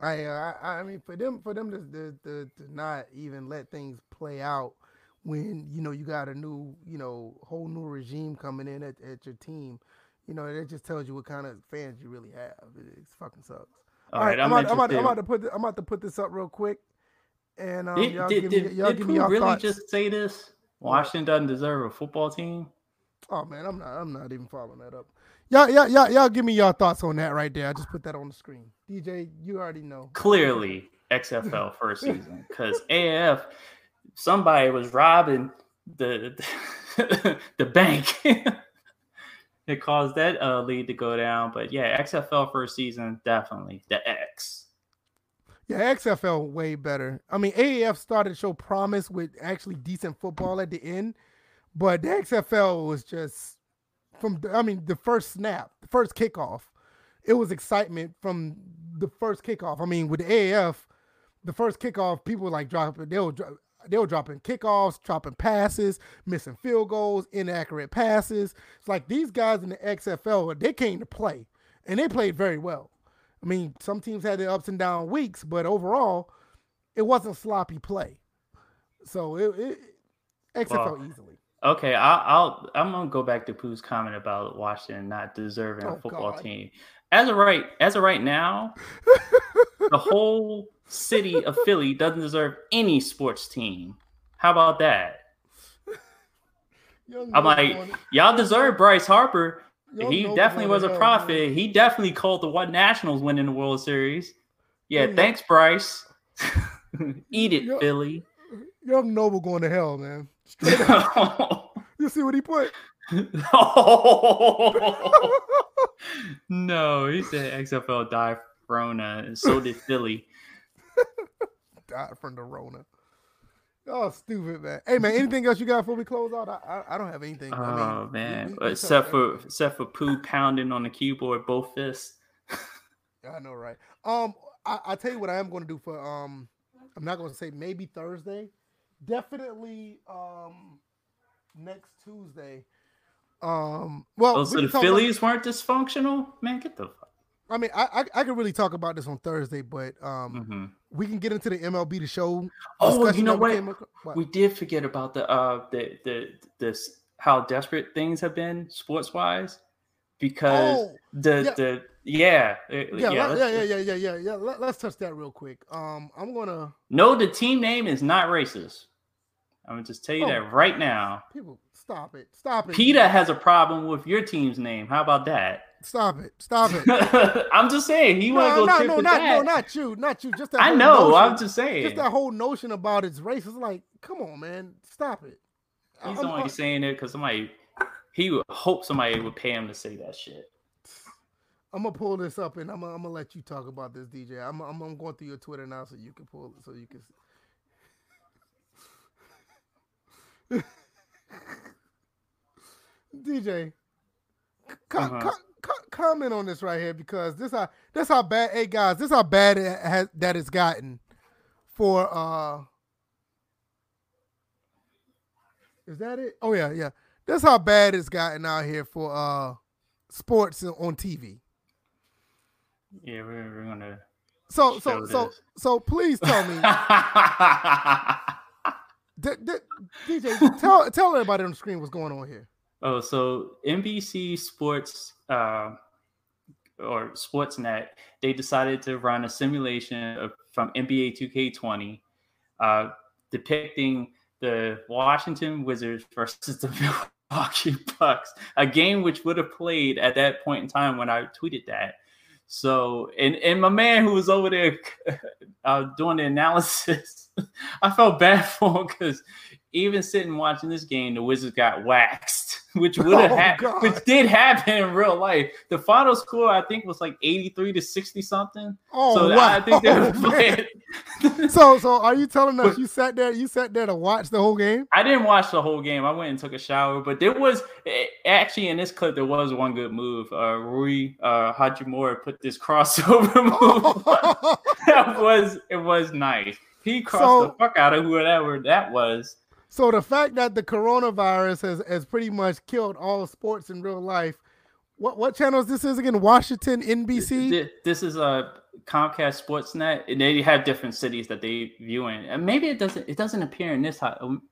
[SPEAKER 1] I uh, I, I mean for them for them to, to, to, to not even let things play out when you know you got a new you know whole new regime coming in at, at your team you know it just tells you what kind of fans you really have it, it fucking sucks
[SPEAKER 2] all, all right, I'm,
[SPEAKER 1] I'm, about, I'm, about, to put this, I'm about to put this up real quick and um, did, y'all
[SPEAKER 2] did,
[SPEAKER 1] give
[SPEAKER 2] me,
[SPEAKER 1] did, y'all
[SPEAKER 2] did
[SPEAKER 1] give me really
[SPEAKER 2] thoughts. just say this Washington doesn't deserve a football team
[SPEAKER 1] oh man I'm not I'm not even following that up y'all y'all y'all, y'all give me your thoughts on that right there I just put that on the screen DJ you already know
[SPEAKER 2] clearly XFL first season because AF somebody was robbing the [laughs] the bank. [laughs] it caused that uh, lead to go down. But yeah, XFL first season definitely the.
[SPEAKER 1] Yeah, XFL way better. I mean, AAF started to show promise with actually decent football at the end, but the XFL was just from. I mean, the first snap, the first kickoff, it was excitement from the first kickoff. I mean, with the AAF, the first kickoff, people like dropping. They were they were dropping kickoffs, dropping passes, missing field goals, inaccurate passes. It's like these guys in the XFL, they came to play, and they played very well. I mean, some teams had their ups and down weeks, but overall, it wasn't sloppy play. So it, it XFL well, easily.
[SPEAKER 2] Okay, I'll, I'll I'm gonna go back to Pooh's comment about Washington not deserving oh, a football God. team. As of right as of right now, [laughs] the whole city of Philly doesn't deserve any sports team. How about that? [laughs] I'm like, y'all deserve Bryce Harper. He definitely was a prophet. He definitely called the One Nationals winning the World Series. Yeah, thanks, Bryce. [laughs] Eat it, young, Philly.
[SPEAKER 1] Young Noble going to hell, man. Straight up. [laughs] you see what he put? [laughs]
[SPEAKER 2] no, he said XFL died Rona, and so did Philly.
[SPEAKER 1] Died from the Rona. Oh, stupid man! Hey man, anything else you got before we close out? I I, I don't have anything.
[SPEAKER 2] Oh I mean, man, we, we, we except for except for Pooh pounding on the keyboard both fists. [laughs]
[SPEAKER 1] I know, right? Um, I, I tell you what I am going to do for um, I'm not going to say maybe Thursday, definitely um, next Tuesday. Um, well,
[SPEAKER 2] oh, so the Phillies about... weren't dysfunctional, man. Get the fuck
[SPEAKER 1] I mean, I, I, I could really talk about this on Thursday, but um, mm-hmm. we can get into the MLB the show.
[SPEAKER 2] Oh, you know what? what? We did forget about the uh the the this how desperate things have been sports wise because oh, the yeah. the yeah
[SPEAKER 1] uh, yeah yeah yeah, yeah yeah yeah yeah yeah Let, us touch that real quick. Um, I'm gonna
[SPEAKER 2] no, the team name is not racist. I'm gonna just tell you oh, that right now.
[SPEAKER 1] People, stop it, stop it.
[SPEAKER 2] PETA has a problem with your team's name. How about that?
[SPEAKER 1] Stop it! Stop it! [laughs]
[SPEAKER 2] I'm just saying he no, want to go.
[SPEAKER 1] No, no, not no, not you, not you. Just that.
[SPEAKER 2] I know.
[SPEAKER 1] Notion,
[SPEAKER 2] I'm just saying.
[SPEAKER 1] Just that whole notion about it's racist. Like, come on, man, stop it.
[SPEAKER 2] He's I'm, only saying it because somebody. He would hope somebody would pay him to say that shit.
[SPEAKER 1] I'm gonna pull this up and I'm gonna, I'm gonna let you talk about this, DJ. I'm, I'm, I'm going through your Twitter now so you can pull it so you can. See. [laughs] DJ, uh-huh comment on this right here because this how this how bad. Hey guys, this how bad it has that it's gotten for uh Is that it? Oh yeah, yeah. That's how bad it's gotten out here for uh sports on TV.
[SPEAKER 2] Yeah, we're, we're gonna.
[SPEAKER 1] So so so
[SPEAKER 2] this.
[SPEAKER 1] so please tell me, [laughs] D- D- DJ, tell tell everybody on the screen what's going on here.
[SPEAKER 2] oh, so NBC Sports uh, or Sportsnet, they decided to run a simulation of, from NBA 2K20, uh, depicting the Washington Wizards versus the [laughs] Milwaukee Bucks, a game which would have played at that point in time when I tweeted that. So, and and my man who was over there [laughs] uh, doing the analysis, [laughs] I felt bad for him because even sitting watching this game, the Wizards got waxed, [laughs] which would have
[SPEAKER 1] Oh,
[SPEAKER 2] happened, which did happen in real life. The final score, I think, was like eighty-three to sixty something.
[SPEAKER 1] Oh
[SPEAKER 2] so
[SPEAKER 1] wow!
[SPEAKER 2] I think they were playing.
[SPEAKER 1] So so are you telling us
[SPEAKER 2] But-
[SPEAKER 1] you sat there you sat there to watch the whole game?
[SPEAKER 2] I didn't watch the whole game. I went and took a shower, but there was eh, actually in this clip there was one good move. Uh, Rui uh, Hachimura put this [laughs] crossover [laughs] move. that was it was nice. He crossed
[SPEAKER 1] So-
[SPEAKER 2] the fuck out of whoever that was.
[SPEAKER 1] So the fact that the coronavirus has, has pretty much killed all sports in real life. What what channels this is again? Washington NBC.
[SPEAKER 2] Th- This is a Comcast Sportsnet. and They have different cities that they view in, and maybe it doesn't. It doesn't appear in this. Hi- um,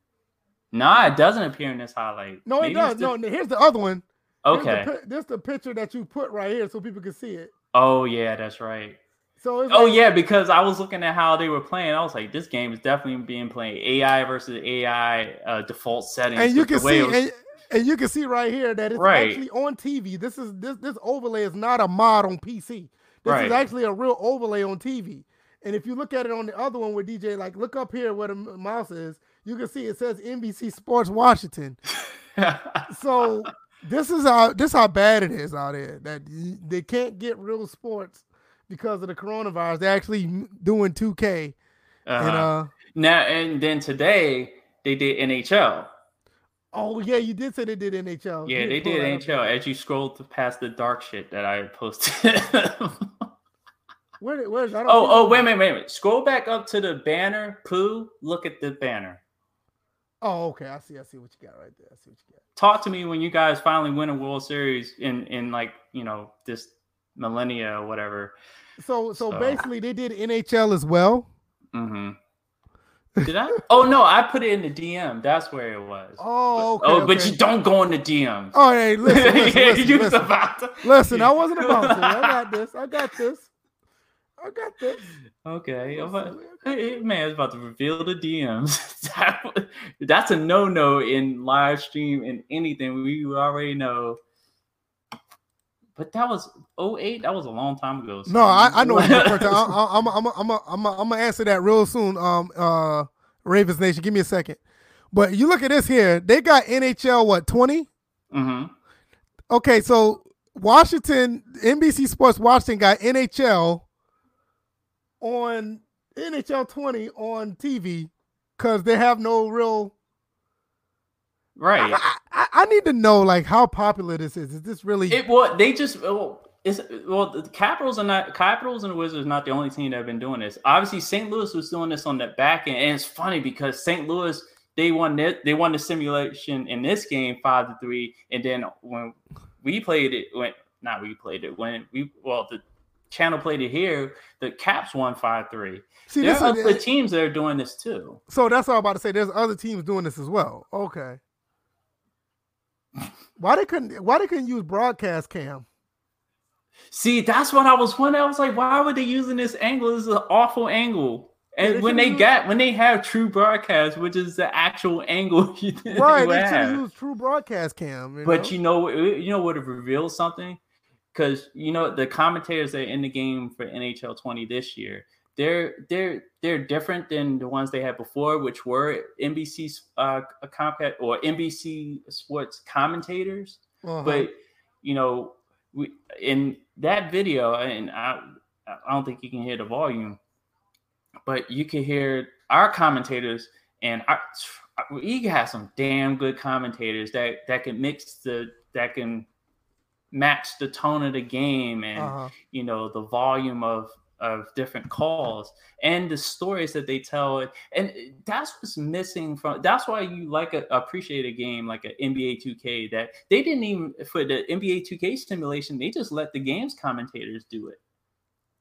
[SPEAKER 2] nah, it doesn't appear in this highlight.
[SPEAKER 1] No, it does. No,
[SPEAKER 2] the-
[SPEAKER 1] here's the other one. Here's the
[SPEAKER 2] okay.
[SPEAKER 1] This the picture that you put right here so people can see it.
[SPEAKER 2] Oh yeah, that's right.
[SPEAKER 1] So
[SPEAKER 2] Oh
[SPEAKER 1] like-
[SPEAKER 2] yeah, because I was looking at how they were playing. I was like, this game is definitely being played AI versus AI uh, default settings.
[SPEAKER 1] and you can see
[SPEAKER 2] was-
[SPEAKER 1] and, and you can see right here that it's
[SPEAKER 2] Right.
[SPEAKER 1] actually on TV. This is this this overlay is not a mod on PC. This
[SPEAKER 2] Right.
[SPEAKER 1] is actually a real overlay on TV. And if you look at it on the other one with DJ, like look up here where the mouse is, you can see it says NBC Sports Washington. [laughs] So this is how this how bad it is out here that they can't get real sports because of the coronavirus. They're actually doing 2K and
[SPEAKER 2] Uh-huh.
[SPEAKER 1] uh
[SPEAKER 2] now and then today they did NHL.
[SPEAKER 1] oh yeah, you did say they did NHL.
[SPEAKER 2] Yeah, they did. NHL. As you scroll to past the dark shit that I posted. [laughs]
[SPEAKER 1] Where did- where's I don't
[SPEAKER 2] oh, oh,
[SPEAKER 1] it.
[SPEAKER 2] wait a minute, wait a minute. Scroll back up to the banner. Pooh, look at the banner.
[SPEAKER 1] Oh, okay. I see. I see what you got right there. I see what you got.
[SPEAKER 2] Talk to me when you guys finally win a World Series in in like you know this millennia or whatever.
[SPEAKER 1] So, so
[SPEAKER 2] So-
[SPEAKER 1] basically, they did NHL as well.
[SPEAKER 2] Mm-hmm. [laughs] Did I? Oh no, I put it in the DM. That's where it was.
[SPEAKER 1] Oh, okay.
[SPEAKER 2] oh, but you don't go in the DMs.
[SPEAKER 1] Oh, hey, listen, [laughs] listen,
[SPEAKER 2] Yeah,
[SPEAKER 1] listen,
[SPEAKER 2] you was
[SPEAKER 1] listen.
[SPEAKER 2] about to-
[SPEAKER 1] Listen, I wasn't [laughs] about to. I got this. I got this. I got this.
[SPEAKER 2] Okay, about- hey, man, is about to reveal the DMs. That- That's a no-no in live stream and anything. We already know. But that was 08. That was a long time ago.
[SPEAKER 1] No, I, I know what you're [laughs] referring to. I, I, I'm, I'm, I'm, I'm, I'm gonna answer that real soon. Um, uh, Ravens Nation, give me a second. But you look at this here. They got NHL what 20?
[SPEAKER 2] hmm
[SPEAKER 1] Okay, so Washington, NBC Sports Washington got NHL on NHL 20 on TV because they have no real.
[SPEAKER 2] Right.
[SPEAKER 1] I, I, I need to know like how popular this is. Is this really?
[SPEAKER 2] It well, they just well, it's well, the Capitals are not Capitals and the Wizards are not the only team that have been doing this. Obviously, St. Louis was doing this on the back end, and it's funny because St. Louis they won their, they won the simulation in this game five to three, and then when we played it, when not we played it when we well the channel played it here, the Caps won five three.
[SPEAKER 1] See,
[SPEAKER 2] There
[SPEAKER 1] this
[SPEAKER 2] are
[SPEAKER 1] is,
[SPEAKER 2] other teams that are doing this too.
[SPEAKER 1] so that's all I'm about to say. There's other teams doing this as well. Okay. Why they couldn't? Why they couldn't use broadcast cam?
[SPEAKER 2] See, that's what I was wondering. I was like, why were they using this angle? This is an awful angle. And
[SPEAKER 1] they
[SPEAKER 2] when they
[SPEAKER 1] used-
[SPEAKER 2] got when they have true broadcast, which is the actual [laughs] angle [laughs] you,
[SPEAKER 1] Right, they should
[SPEAKER 2] have.
[SPEAKER 1] have used true broadcast cam. You
[SPEAKER 2] but
[SPEAKER 1] know?
[SPEAKER 2] you know, you know what it revealed something because you know the commentators that are in the game for NHL 20 this year. They're they're they're different than the ones they had before, which were NBC uh, Comcast or NBC Sports commentators
[SPEAKER 1] Uh-huh.
[SPEAKER 2] but you know we in that video and i i don't think you can hear the volume but you can hear our commentators and our, we have some damn good commentators that that can mix the that can match the tone of the game and
[SPEAKER 1] uh-huh.
[SPEAKER 2] you know the volume of of different calls and the stories that they tell. And that's what's missing from that's why you like a, appreciate a game like an nba 2k that they didn't even for the nba 2k simulation they just let the games commentators do it.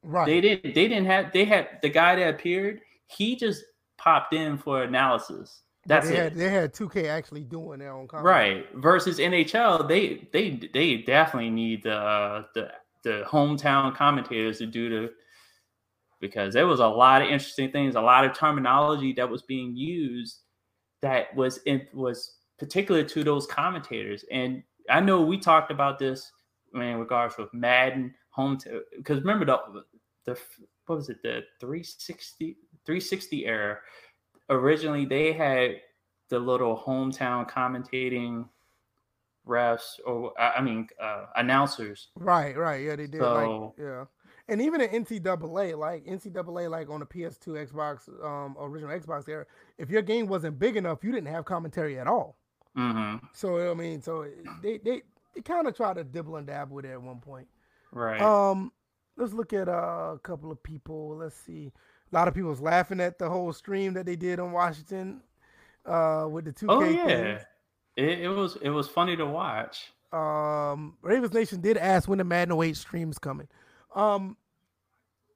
[SPEAKER 2] Right. They didn't they didn't have they had the guy that appeared he just popped in for analysis. That's
[SPEAKER 1] they
[SPEAKER 2] it.
[SPEAKER 1] Had, they had 2K actually doing their own
[SPEAKER 2] Right. Versus NHL, they they they definitely need the uh, the the hometown commentators to do the because there was a lot of interesting things, a lot of terminology that was being used that was in, was particular to those commentators. And I know we talked about this in regards with Madden home because remember the the what was it the 360 360 era originally they had the little hometown commentating refs or I mean uh, announcers.
[SPEAKER 1] Right, right. Yeah, they did. So, like, yeah. And even in NCAA, like NCAA, like on the PS2, Xbox, um, original Xbox era, if your game wasn't big enough, you didn't have commentary at all.
[SPEAKER 2] Mm-hmm.
[SPEAKER 1] So I mean, so they they, they kind of try to dibble and dab with it at one point.
[SPEAKER 2] Right.
[SPEAKER 1] Um, let's look at uh, a couple of people. Let's see. A lot of people was laughing at the whole stream that they did on Washington uh, with the two.
[SPEAKER 2] Oh yeah, it, it, was it was funny to watch.
[SPEAKER 1] Um, Ravens Nation did ask when the Madden 08 stream's coming. Um,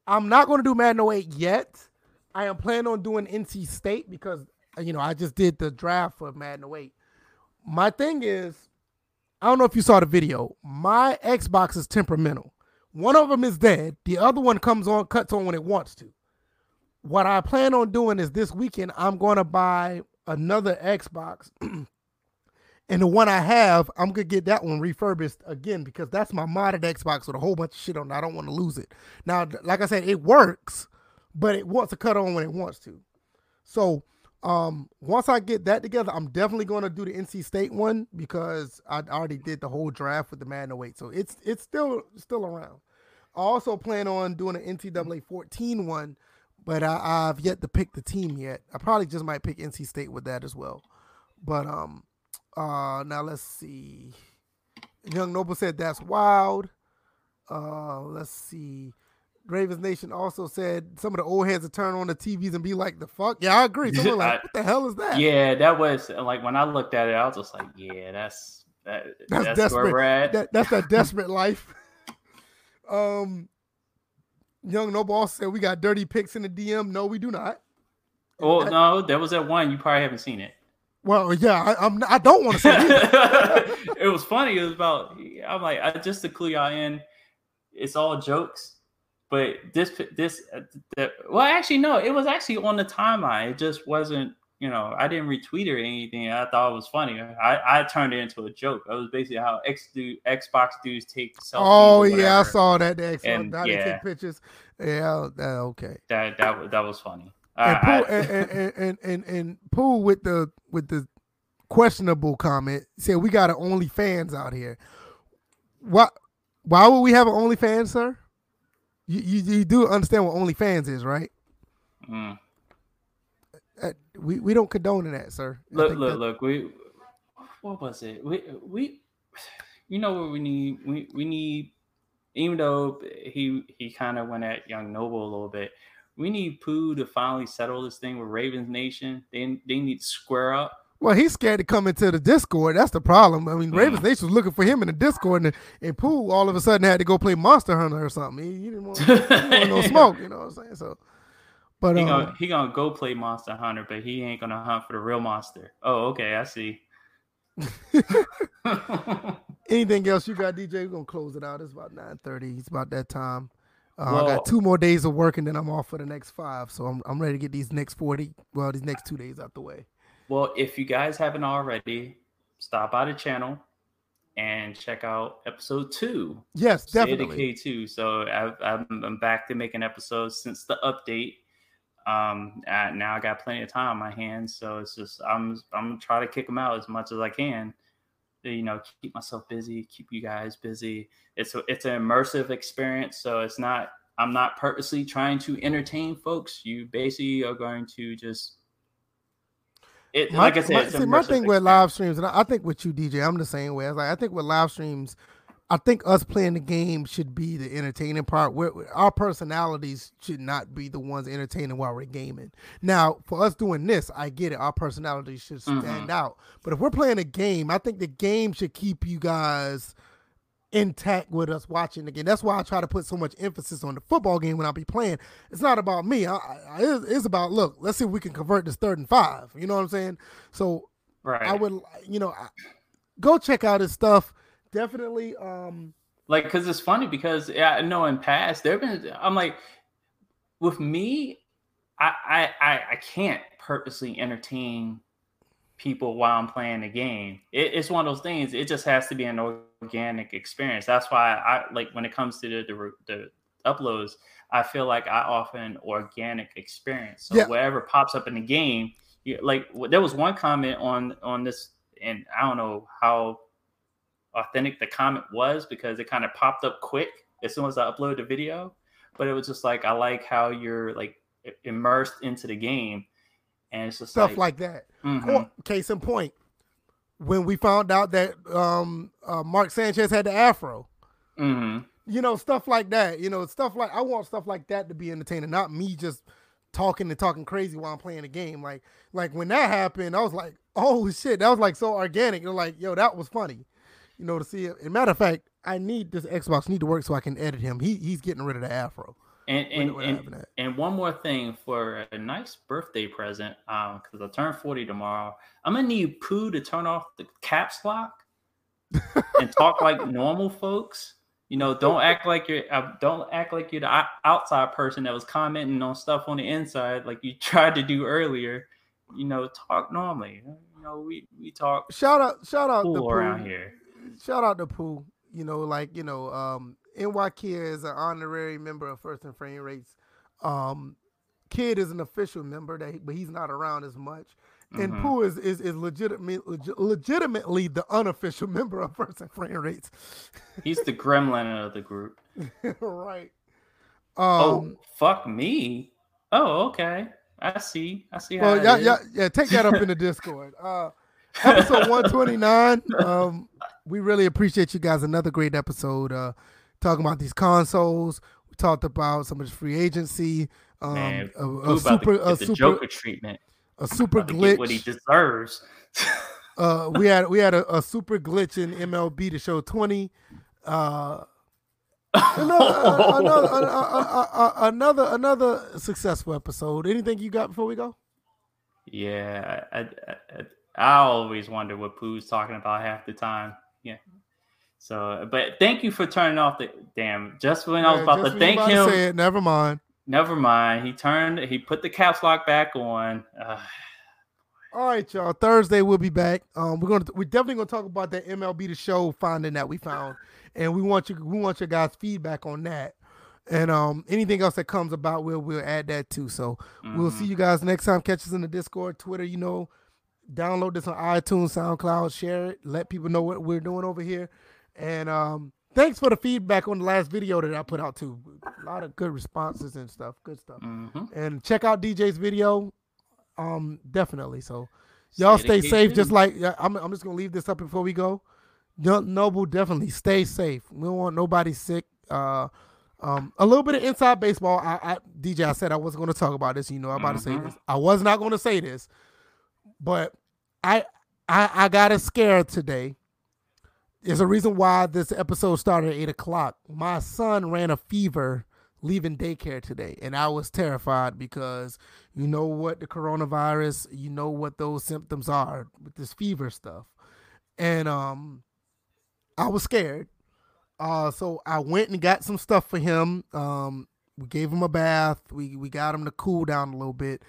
[SPEAKER 1] I'm not going to do Madden 08 yet. I am planning on doing NC State because you know I just did the draft for Madden 08. My thing is, I don't know if you saw the video. My Xbox is temperamental. One of them is dead. The other one comes on, cuts on when it wants to. What I plan on doing is this weekend I'm going to buy another Xbox. [clears throat] and the one I have, I'm gonna get that one refurbished again because that's my modded Xbox with a whole bunch of shit on it. I don't want to lose it. Now, like I said, it works, but it wants to cut on when it wants to. So um, once I get that together, I'm definitely gonna do the NC State one because I already did the whole draft with the Madden 08. So it's it's still still around. I also plan on doing an NCAA 14 one but I, have yet to pick the team yet. I probably just might pick NC State with that as well. But um, uh, now let's see. Young Noble said that's wild. Uh, let's see. Ravens Nation also said some of the old heads will turn on the TVs and be like, "The fuck." Yeah, I agree. Someone [laughs] like, "What the hell is that?"
[SPEAKER 2] Yeah, that was like when I looked at it, I was just like, "Yeah, that's that, [laughs] that's, that's desperate. where we're at."
[SPEAKER 1] That, that's a [laughs] desperate life. Um, Young No Boss said we got dirty pics in the DM. No, we do not.
[SPEAKER 2] Oh that, no, there was that one. You probably haven't seen it.
[SPEAKER 1] Well, yeah, I, I'm. I don't want to say.
[SPEAKER 2] it. [laughs] it was funny. It was about. I'm like, I, just to clue y'all in, it's all jokes. But this, this, uh, the, well, actually, no, it was actually on the timeline. It just wasn't you know, I didn't retweet or anything. I thought it was funny. I, I turned it into a joke. That was basically how X dude, Xbox dudes take selfies.
[SPEAKER 1] Oh yeah, I saw that. They and, how yeah, take pictures. Yeah, uh, okay.
[SPEAKER 2] That that that was funny.
[SPEAKER 1] And, uh, Pooh, I, and, and, and, and, and Pooh with the with the questionable comment said we got an OnlyFans out here. What? Why would we have an OnlyFans, sir? You, you you do understand what OnlyFans is, right?
[SPEAKER 2] Mm.
[SPEAKER 1] Uh, we we don't condone that, sir.
[SPEAKER 2] Look, look, that... look. We what was it? We we you know what we need? We we need even though he he kind of went at Young Noble a little bit. We need Pooh to finally settle this thing with Ravens Nation. They they need to square up.
[SPEAKER 1] Well, he's scared to come into the Discord. That's the problem. I mean, mm. Ravens Nation was looking for him in the Discord, and, and Pooh all of a sudden had to go play Monster Hunter or something. He, he didn't want, he want no [laughs] smoke. You know what I'm saying? So but
[SPEAKER 2] he,
[SPEAKER 1] um,
[SPEAKER 2] gonna, he gonna go play Monster Hunter, but he ain't gonna hunt for the real monster. Oh, okay, I see. [laughs] [laughs]
[SPEAKER 1] Anything else you got, DJ? We're gonna close it out. It's about nine thirty. It's about that time. Uh, well, I got two more days of work, and then I'm off for the next five. So I'm I'm ready to get these next forty. Well, these next two days out the way.
[SPEAKER 2] Well, if you guys haven't already, stop by the channel and check out episode two.
[SPEAKER 1] Yes, definitely.
[SPEAKER 2] K two. So I've, I'm back to making episodes since the update um uh, now i got plenty of time on my hands so it's just i'm i'm gonna try to kick them out as much as i can you know keep myself busy keep you guys busy it's a, it's an immersive experience so it's not i'm not purposely trying to entertain folks you basically are going to just
[SPEAKER 1] it, my, like I said, my, see, my thing experience. with live streams, and I, I think with you, DJ, I'm the same way. I, like, I think with live streams, I think us playing the game should be the entertaining part. Where our personalities should not be the ones entertaining while we're gaming. Now, for us doing this, I get it. Our personalities should stand mm-hmm. out. But if we're playing a game, I think the game should keep you guys intact with us watching the game. That's why I try to put so much emphasis on the football game when I be playing. It's not about me. I, I, it's about look. Let's see if we can convert this third and five. You know what I'm saying? So right. I would, you know, go check out his stuff definitely um
[SPEAKER 2] like because it's funny because yeah, I know in past there have been I'm like with me, I I I can't purposely entertain people while I'm playing the game. It, it's one of those things. It just has to be an organic experience. That's why I like when it comes to the the, the uploads. I feel like I offer an organic experience. So yeah. whatever pops up in the game, you, like there was one comment on on this, and I don't know how authentic the comment was because it kind of popped up quick as soon as I uploaded the video. But it was just like I like how you're like immersed into the game, and it's just
[SPEAKER 1] stuff like, like that. Mm-hmm. Or, case in point, when we found out that um, uh, Mark Sanchez had the afro. Mm-hmm. You know, stuff like that. You know, stuff like I want stuff like that to be entertaining, not me just talking and talking crazy while I'm playing the game. Like, like when that happened, I was like, "Oh shit!" That was like so organic. You're like, "Yo, that was funny." You know, to see it. And matter of fact, I need this Xbox need to work so I can edit him. He he's getting rid of the afro.
[SPEAKER 2] And and and, and, one more thing for a nice birthday present, um, because I turn 40 tomorrow. I'm gonna need Pooh to turn off the caps lock [laughs] and talk like normal folks. You know, don't act like you're uh, don't act like you're the outside person that was commenting on stuff on the inside like you [laughs] tried to do earlier. You know, talk normally. You know, we we talk.
[SPEAKER 1] Shout out, shout out the around here shout out to Pooh. You know, like you know, um, NY Kid is an honorary member of First and Frame Rates. Um, Kid is an official member, that but he's not around as much. And mm-hmm. Pooh is is, is legitimate, legit, legitimately the unofficial [laughs] member of First and Frame Rates.
[SPEAKER 2] he's the gremlin of the group. [laughs]
[SPEAKER 1] right.
[SPEAKER 2] Oh, um, oh, fuck me. Oh, okay. I see. I see.
[SPEAKER 1] Well, yeah, yeah, yeah. Take that up in the [laughs] Discord. Uh, episode 129. Um, we really appreciate you guys. Another great episode. Uh, talking about these consoles. We talked about some of the free agency. Um, Man, a, a super, a super
[SPEAKER 2] Joker treatment.
[SPEAKER 1] A super glitch.
[SPEAKER 2] what he deserves. [laughs]
[SPEAKER 1] uh, we had we had a, a, super glitch in MLB The Show 20. Uh, another, another, [laughs] another, another successful episode. Anything you got before we go?
[SPEAKER 2] Yeah, I, I, I always wonder what Pooh's talking about half the time. So, but thank you for turning off the damn. Just when yeah, I was about to thank him, to
[SPEAKER 1] it, never mind.
[SPEAKER 2] Never mind. He turned. He put the caps lock back on. Uh,
[SPEAKER 1] all right, y'all. Thursday we'll be back. Um, we're gonna we're definitely gonna talk about that MLB the show finding that we found, and we want you we want your guys' feedback on that, and um anything else that comes about we'll we'll add that too. So mm-hmm. we'll see mm-hmm. you guys next time. Catch us in the Discord, Twitter. You know, download this on iTunes, SoundCloud, share it, let people know what we're doing over here. And um, thanks for the feedback on the last video that I put out too. A lot of good responses and stuff. Good stuff. Mm-hmm. And check out DJ's video. Um, definitely. So y'all stay safe. Just like I'm, I'm just gonna leave this up before we go. Noble, definitely stay safe. We don't want nobody sick. Uh, um, a little bit of inside baseball. I, I DJ, I said I wasn't going to talk about this. You know, I'm about mm-hmm. to say mm-hmm. this. I was not going to say this, but I I I got a scare today. There's a reason why this episode started at eight o'clock. My son ran a fever leaving daycare today, and I was terrified because you know what the coronavirus, you know what those symptoms are with this fever stuff, and um, I was scared. Uh, so I went and got some stuff for him. Um, we gave him a bath. We we got him to cool down a little bit,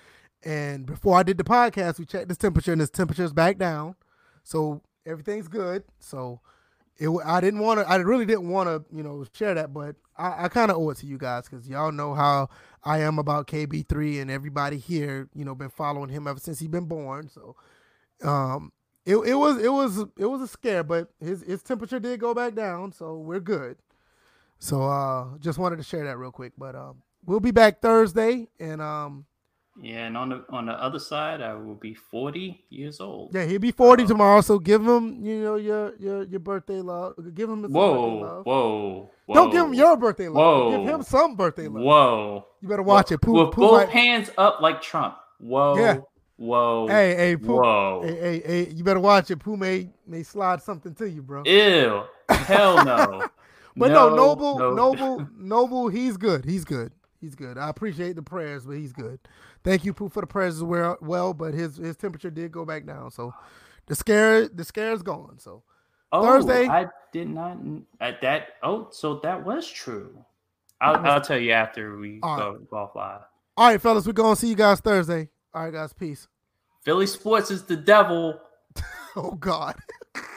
[SPEAKER 1] and before I did the podcast, we checked his temperature, and his temperature is back down. So everything's good. So it, I didn't want to. I really didn't want to, you know, share that, but I, I kind of owe it to you guys because y'all know how I am about KB three, and everybody here, you know, been following him ever since he been born. So, um, it, it was it was it was a scare, but his his temperature did go back down, so we're good. So, uh, just wanted to share that real quick, but um, we'll be back Thursday, and um
[SPEAKER 2] Yeah, and on the on the other side, I will be forty years old.
[SPEAKER 1] Yeah, he'll be forty uh, tomorrow. So give him, you know, your your your birthday love. Give him
[SPEAKER 2] whoa, love. whoa,
[SPEAKER 1] whoa. Don't give him your birthday love. Whoa. Give him some birthday love.
[SPEAKER 2] Whoa.
[SPEAKER 1] You better watch
[SPEAKER 2] whoa.
[SPEAKER 1] it. Pooh,
[SPEAKER 2] With
[SPEAKER 1] Pooh
[SPEAKER 2] both might... hands up like Trump. Whoa. Yeah. Whoa.
[SPEAKER 1] Hey, hey, Pooh.
[SPEAKER 2] Whoa.
[SPEAKER 1] Hey, hey, hey, you better watch it. Pooh may may slide something to you, bro.
[SPEAKER 2] Ew. Hell no. [laughs]
[SPEAKER 1] but no, no Noble, no. Noble, Noble, he's good. He's good. He's good. I appreciate the prayers, but he's good. Thank you, Pooh, for the prayers as well. Well, but his his temperature did go back down, so the scare the scare is gone. So
[SPEAKER 2] oh,
[SPEAKER 1] Thursday,
[SPEAKER 2] I did not at uh, that. Oh, so that was true. I'll, I'll tell you after we All go, right. go off live.
[SPEAKER 1] All right, fellas, we're gonna see you guys Thursday. All right, guys, peace.
[SPEAKER 2] Philly sports is the devil. [laughs]
[SPEAKER 1] oh God. [laughs]